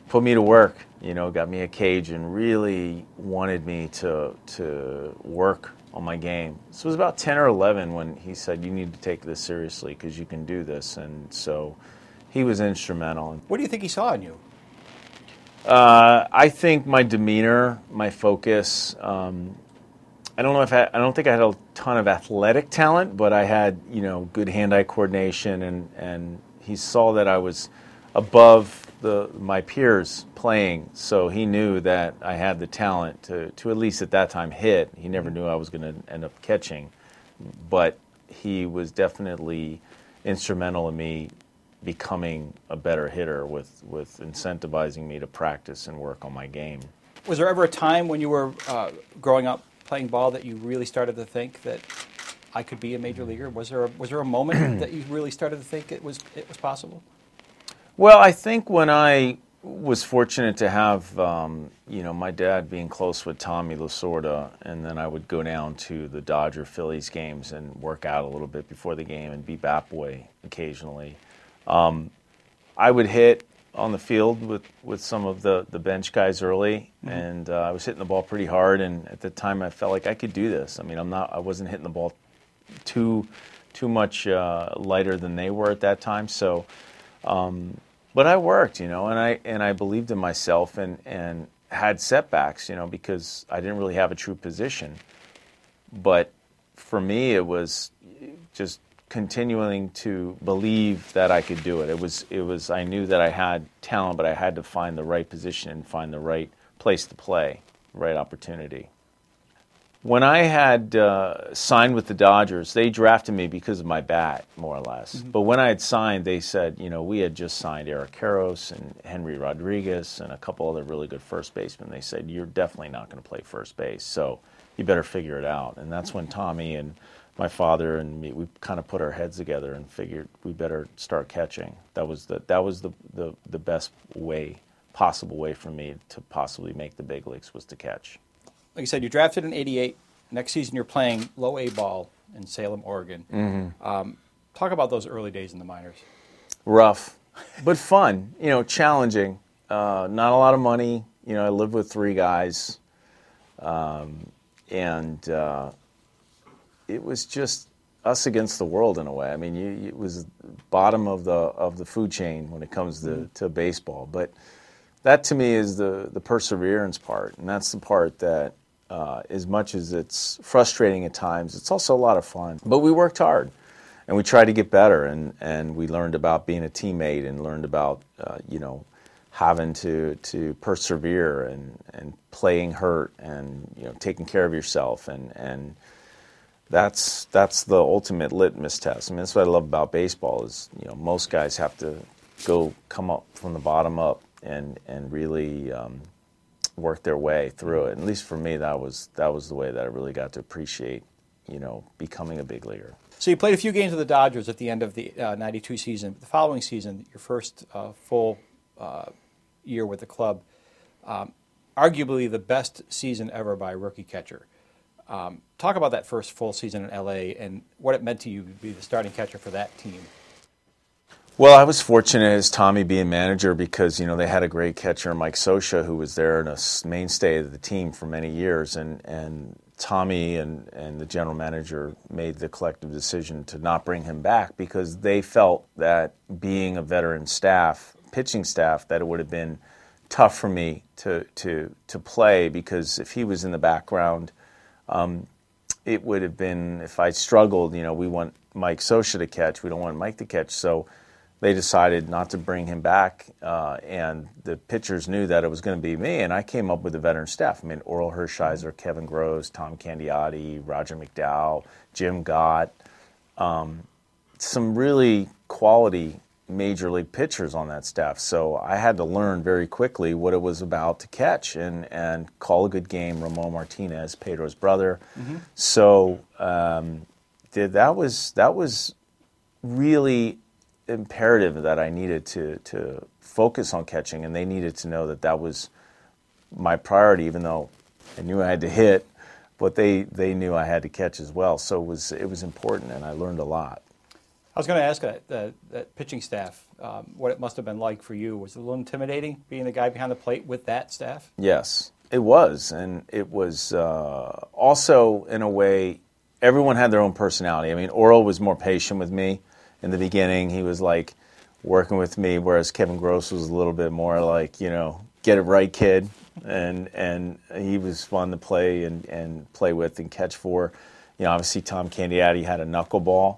put me to work. You know, got me a cage and really wanted me to to work on my game. So it was about ten or eleven when he said, "You need to take this seriously because you can do this." And so he was instrumental. What do you think he saw in you? Uh, I think my demeanor, my focus. Um, I don't know if I, I don't think I had a ton of athletic talent, but I had you know good hand-eye coordination, and and he saw that I was above the my peers playing, so he knew that I had the talent to to at least at that time hit. He never knew I was going to end up catching, but he was definitely instrumental in me becoming a better hitter with, with incentivizing me to practice and work on my game. Was there ever a time when you were uh, growing up playing ball that you really started to think that I could be a major leaguer? Was there a, was there a moment that you really started to think it was it was possible? Well, I think when I was fortunate to have, um, you know, my dad being close with Tommy Lasorda, and then I would go down to the Dodger Phillies games and work out a little bit before the game and be bat boy occasionally. Um, I would hit on the field with, with some of the, the bench guys early, Mhm. and uh, I was hitting the ball pretty hard. And at the time, I felt like I could do this. I mean, I'm not, I wasn't hitting the ball too too much uh, lighter than they were at that time. So, um, but I worked, you know, and I and I believed in myself and and had setbacks, you know, because I didn't really have a true position. But for me, it was just continuing to believe that I could do it. It was it was I knew that I had talent, but I had to find the right position and find the right place to play, right opportunity. When I had uh, signed with the Dodgers, they drafted me because of my bat, more or less. But when I had signed, they said, you know, we had just signed Eric Karros and Henry Rodriguez and a couple other really good first basemen. They said, you're definitely not going to play first base, so you better figure it out. And that's when Tommy and my father and me, we kind of put our heads together and figured we better start catching. That was the that was the the, the best way possible way for me to possibly make the big leagues was to catch. Like you said, you drafted in '88. Next season, you're playing low A ball in Salem, Oregon. Mhm. Um, talk about those early days in the minors. rough, but fun. You know, challenging. Uh, not a lot of money. You know, I lived with three guys, um, and uh, it was just us against the world in a way. I mean, you, it was bottom of the of the food chain when it comes to, to baseball. But that to me is the the perseverance part, and that's the part that. Uh, as much as it's frustrating at times, it's also a lot of fun. But we worked hard and we tried to get better and, and we learned about being a teammate and learned about uh, you know having to, to persevere and, and playing hurt and you know taking care of yourself and, and that's that's the ultimate litmus test. I mean that's what I love about baseball is you know most guys have to go come up from the bottom up and and really um, work their way through it. at least for me that was that was the way that I really got to appreciate you know becoming a big leaguer. So you played a few games with the Dodgers at the end of the uh, '92 season. The following season, your first uh, full uh, year with the club, um, arguably the best season ever by a rookie catcher. Um, talk about that first full season in LA and what it meant to you to be the starting catcher for that team. Well, I was fortunate as Tommy being manager because you know they had a great catcher, Mike Scioscia, who was there and a mainstay of the team for many years, and and Tommy and and the general manager made the collective decision to not bring him back because they felt that being a veteran staff, pitching staff, that it would have been tough for me to to to play because if he was in the background, um, it would have been if I struggled. You know, we want Mike Scioscia to catch. We don't want Mike to catch. So they decided not to bring him back, uh, and the pitchers knew that it was going to be me. And I came up with the veteran staff. I mean, Orel Hershiser, Kevin Gross, Tom Candiotti, Roger McDowell, Jim Gott, um, some really quality major league pitchers on that staff. So I had to learn very quickly what it was about to catch and, and call a good game. Ramon Martinez, Pedro's brother. Mhm. So um, did, that was that was really imperative that I needed to to focus on catching, and they needed to know that that was my priority, even though I knew I had to hit, but they they knew I had to catch as well. So it was it was important, and I learned a lot. I was going to ask that, that, that pitching staff um, what it must have been like for you. Was it a little intimidating being the guy behind the plate with that staff? Yes, it was, and it was uh, also in a way. Everyone had their own personality. I mean, Orel was more patient with me in the beginning. He was like working with me, whereas Kevin Gross was a little bit more like, you know, get it right, kid. And and he was fun to play and, and play with and catch for. You know, obviously Tom Candiotti had a knuckleball.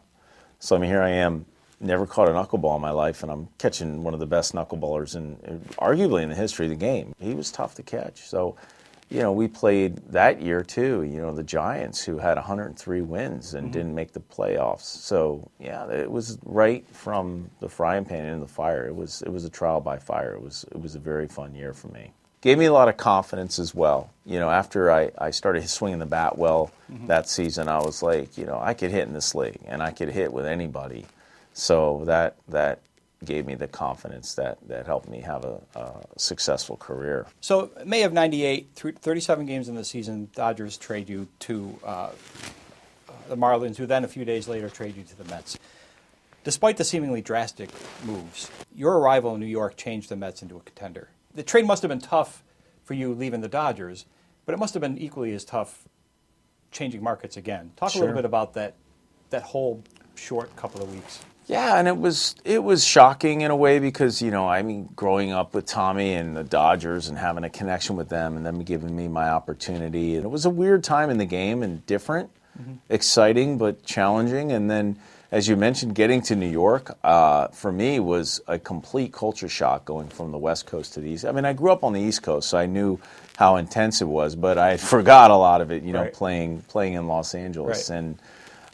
So I mean, here I am, never caught a knuckleball in my life, and I'm catching one of the best knuckleballers in, arguably in the history of the game. He was tough to catch. So, you know, we played that year too. You know, the Giants who had 103 wins and Mhm. didn't make the playoffs. So yeah, it was right from the frying pan into the fire. It was it was a trial by fire. It was it was a very fun year for me. Gave me a lot of confidence as well. You know, after I, I started swinging the bat well Mhm. that season, I was like, you know, I could hit in this league and I could hit with anybody. So that that gave me the confidence that, that helped me have a, a successful career. So May of '98, through 37 games in the season, Dodgers trade you to uh, the Marlins, who then a few days later trade you to the Mets. Despite the seemingly drastic moves, your arrival in New York changed the Mets into a contender. The trade must have been tough for you leaving the Dodgers, but it must have been equally as tough changing markets again. Talk a little bit about that that whole short couple of weeks. Yeah, and it was it was shocking in a way because you know I mean growing up with Tommy and the Dodgers and having a connection with them and them giving me my opportunity and it was a weird time in the game and different, exciting but challenging and then as you mentioned getting to New York uh, for me was a complete culture shock going from the West Coast to the East. I mean I grew up on the East Coast so I knew how intense it was but I forgot a lot of it you know Right. playing playing in Los Angeles Right. and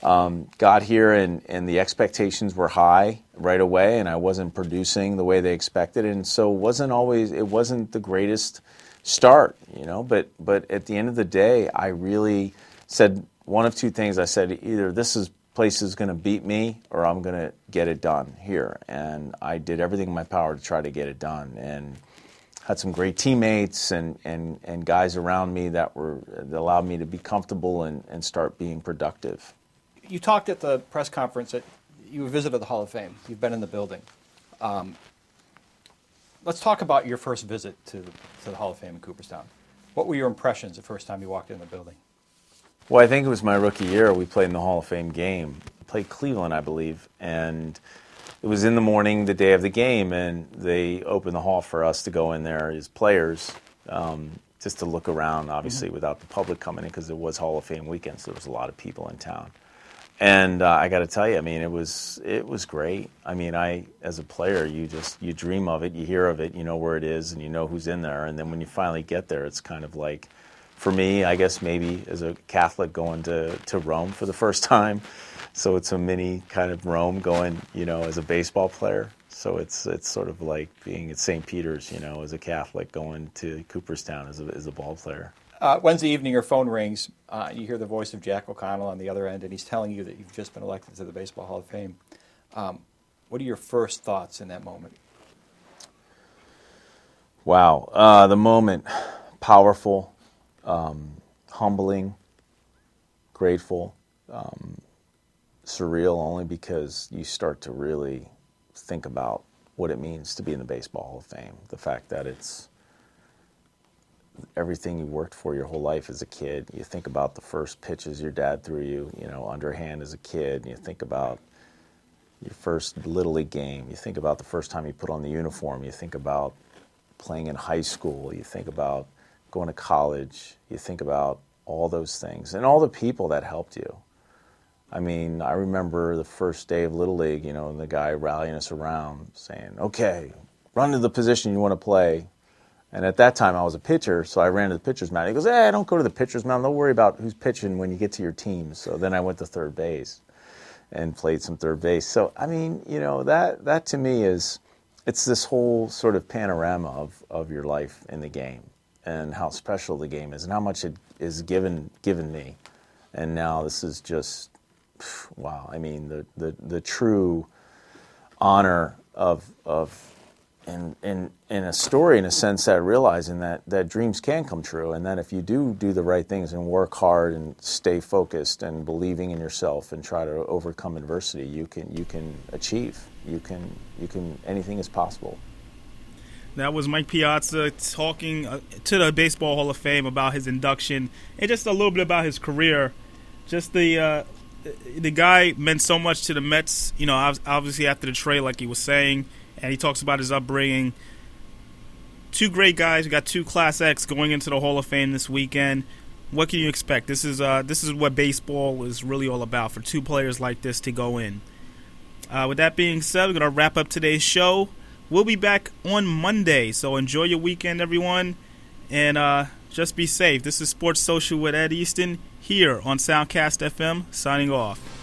um, got here and, and the expectations were high right away and I wasn't producing the way they expected and so it wasn't always it wasn't the greatest start you know but but at the end of the day I really said one of two things. I said either this is place is going to beat me or I'm going to get it done here. And I did everything in my power to try to get it done. And had some great teammates and, and, and guys around me that were that allowed me to be comfortable and, and start being productive. You talked at the press conference that you visited the Hall of Fame. You've been in the building. Um, let's talk about your first visit to, to the Hall of Fame in Cooperstown. What were your impressions the first time you walked in the building? Well, I think it was my rookie year. We played in the Hall of Fame game. Played Cleveland, I believe, and it was in the morning, the day of the game, and they opened the hall for us to go in there as players, um, just to look around. Obviously, without the public coming in, because it was Hall of Fame weekend, so there was a lot of people in town. And uh, I got to tell you, I mean, it was it was great. I mean, I as a player, you just you dream of it, you hear of it, you know where it is, and you know who's in there. And then when you finally get there, it's kind of like, for me, I guess maybe as a Catholic going to to Rome for the first time, so it's a mini kind of Rome going, you know, as a baseball player. So it's it's sort of like being at St. Peter's, you know, as a Catholic going to Cooperstown as a as a ball player. Uh, Wednesday evening, your phone rings. Uh, you hear the voice of Jack O'Connell on the other end, and he's telling you that you've just been elected to the Baseball Hall of Fame. Um, what are your first thoughts in that moment? Wow, uh, the moment, powerful, um, humbling, grateful, um, surreal, only because you start to really think about what it means to be in the Baseball Hall of Fame. The fact that it's everything you worked for your whole life as a kid. You think about the first pitches your dad threw you, you know, underhand as a kid. You think about your first little league game. You think about the first time you put on the uniform. You think about playing in high school. You think about going to college. You think about all those things and all the people that helped you. I mean, I remember the first day of Little League, you know, and the guy rallying us around saying, okay, run to the position you want to play. And at that time, I was a pitcher, so I ran to the pitcher's mound. He goes, "Hey, don't go to the pitcher's mound. Don't worry about who's pitching when you get to your team." So then I went to third base and played some third base. So I mean, you know, that that to me is it's this whole sort of panorama of, of your life in the game and how special the game is and how much it is given given me. And now this is just wow. I mean, the the, the true honor of of in, in, in a story, in a sense, that realizing that, that dreams can come true, and that if you do do the right things and work hard and stay focused and believing in yourself and try to overcome adversity, you can you can achieve. You can you can anything is possible. That was Mike Piazza talking uh, to the Baseball Hall of Fame about his induction and just a little bit about his career. Just the uh, the guy meant so much to the Mets. You know, obviously after the trade, like he was saying and he talks about his upbringing. Two great guys. We got two Class X going into the Hall of Fame this weekend. What can you expect? This is uh, this is what baseball is really all about for two players like this to go in. Uh, with that being said, we're gonna wrap up today's show. We'll be back on Monday, so enjoy your weekend, everyone, and uh, just be safe. This is Sports Social with Ed Easton here on Soundcast FM. Signing off.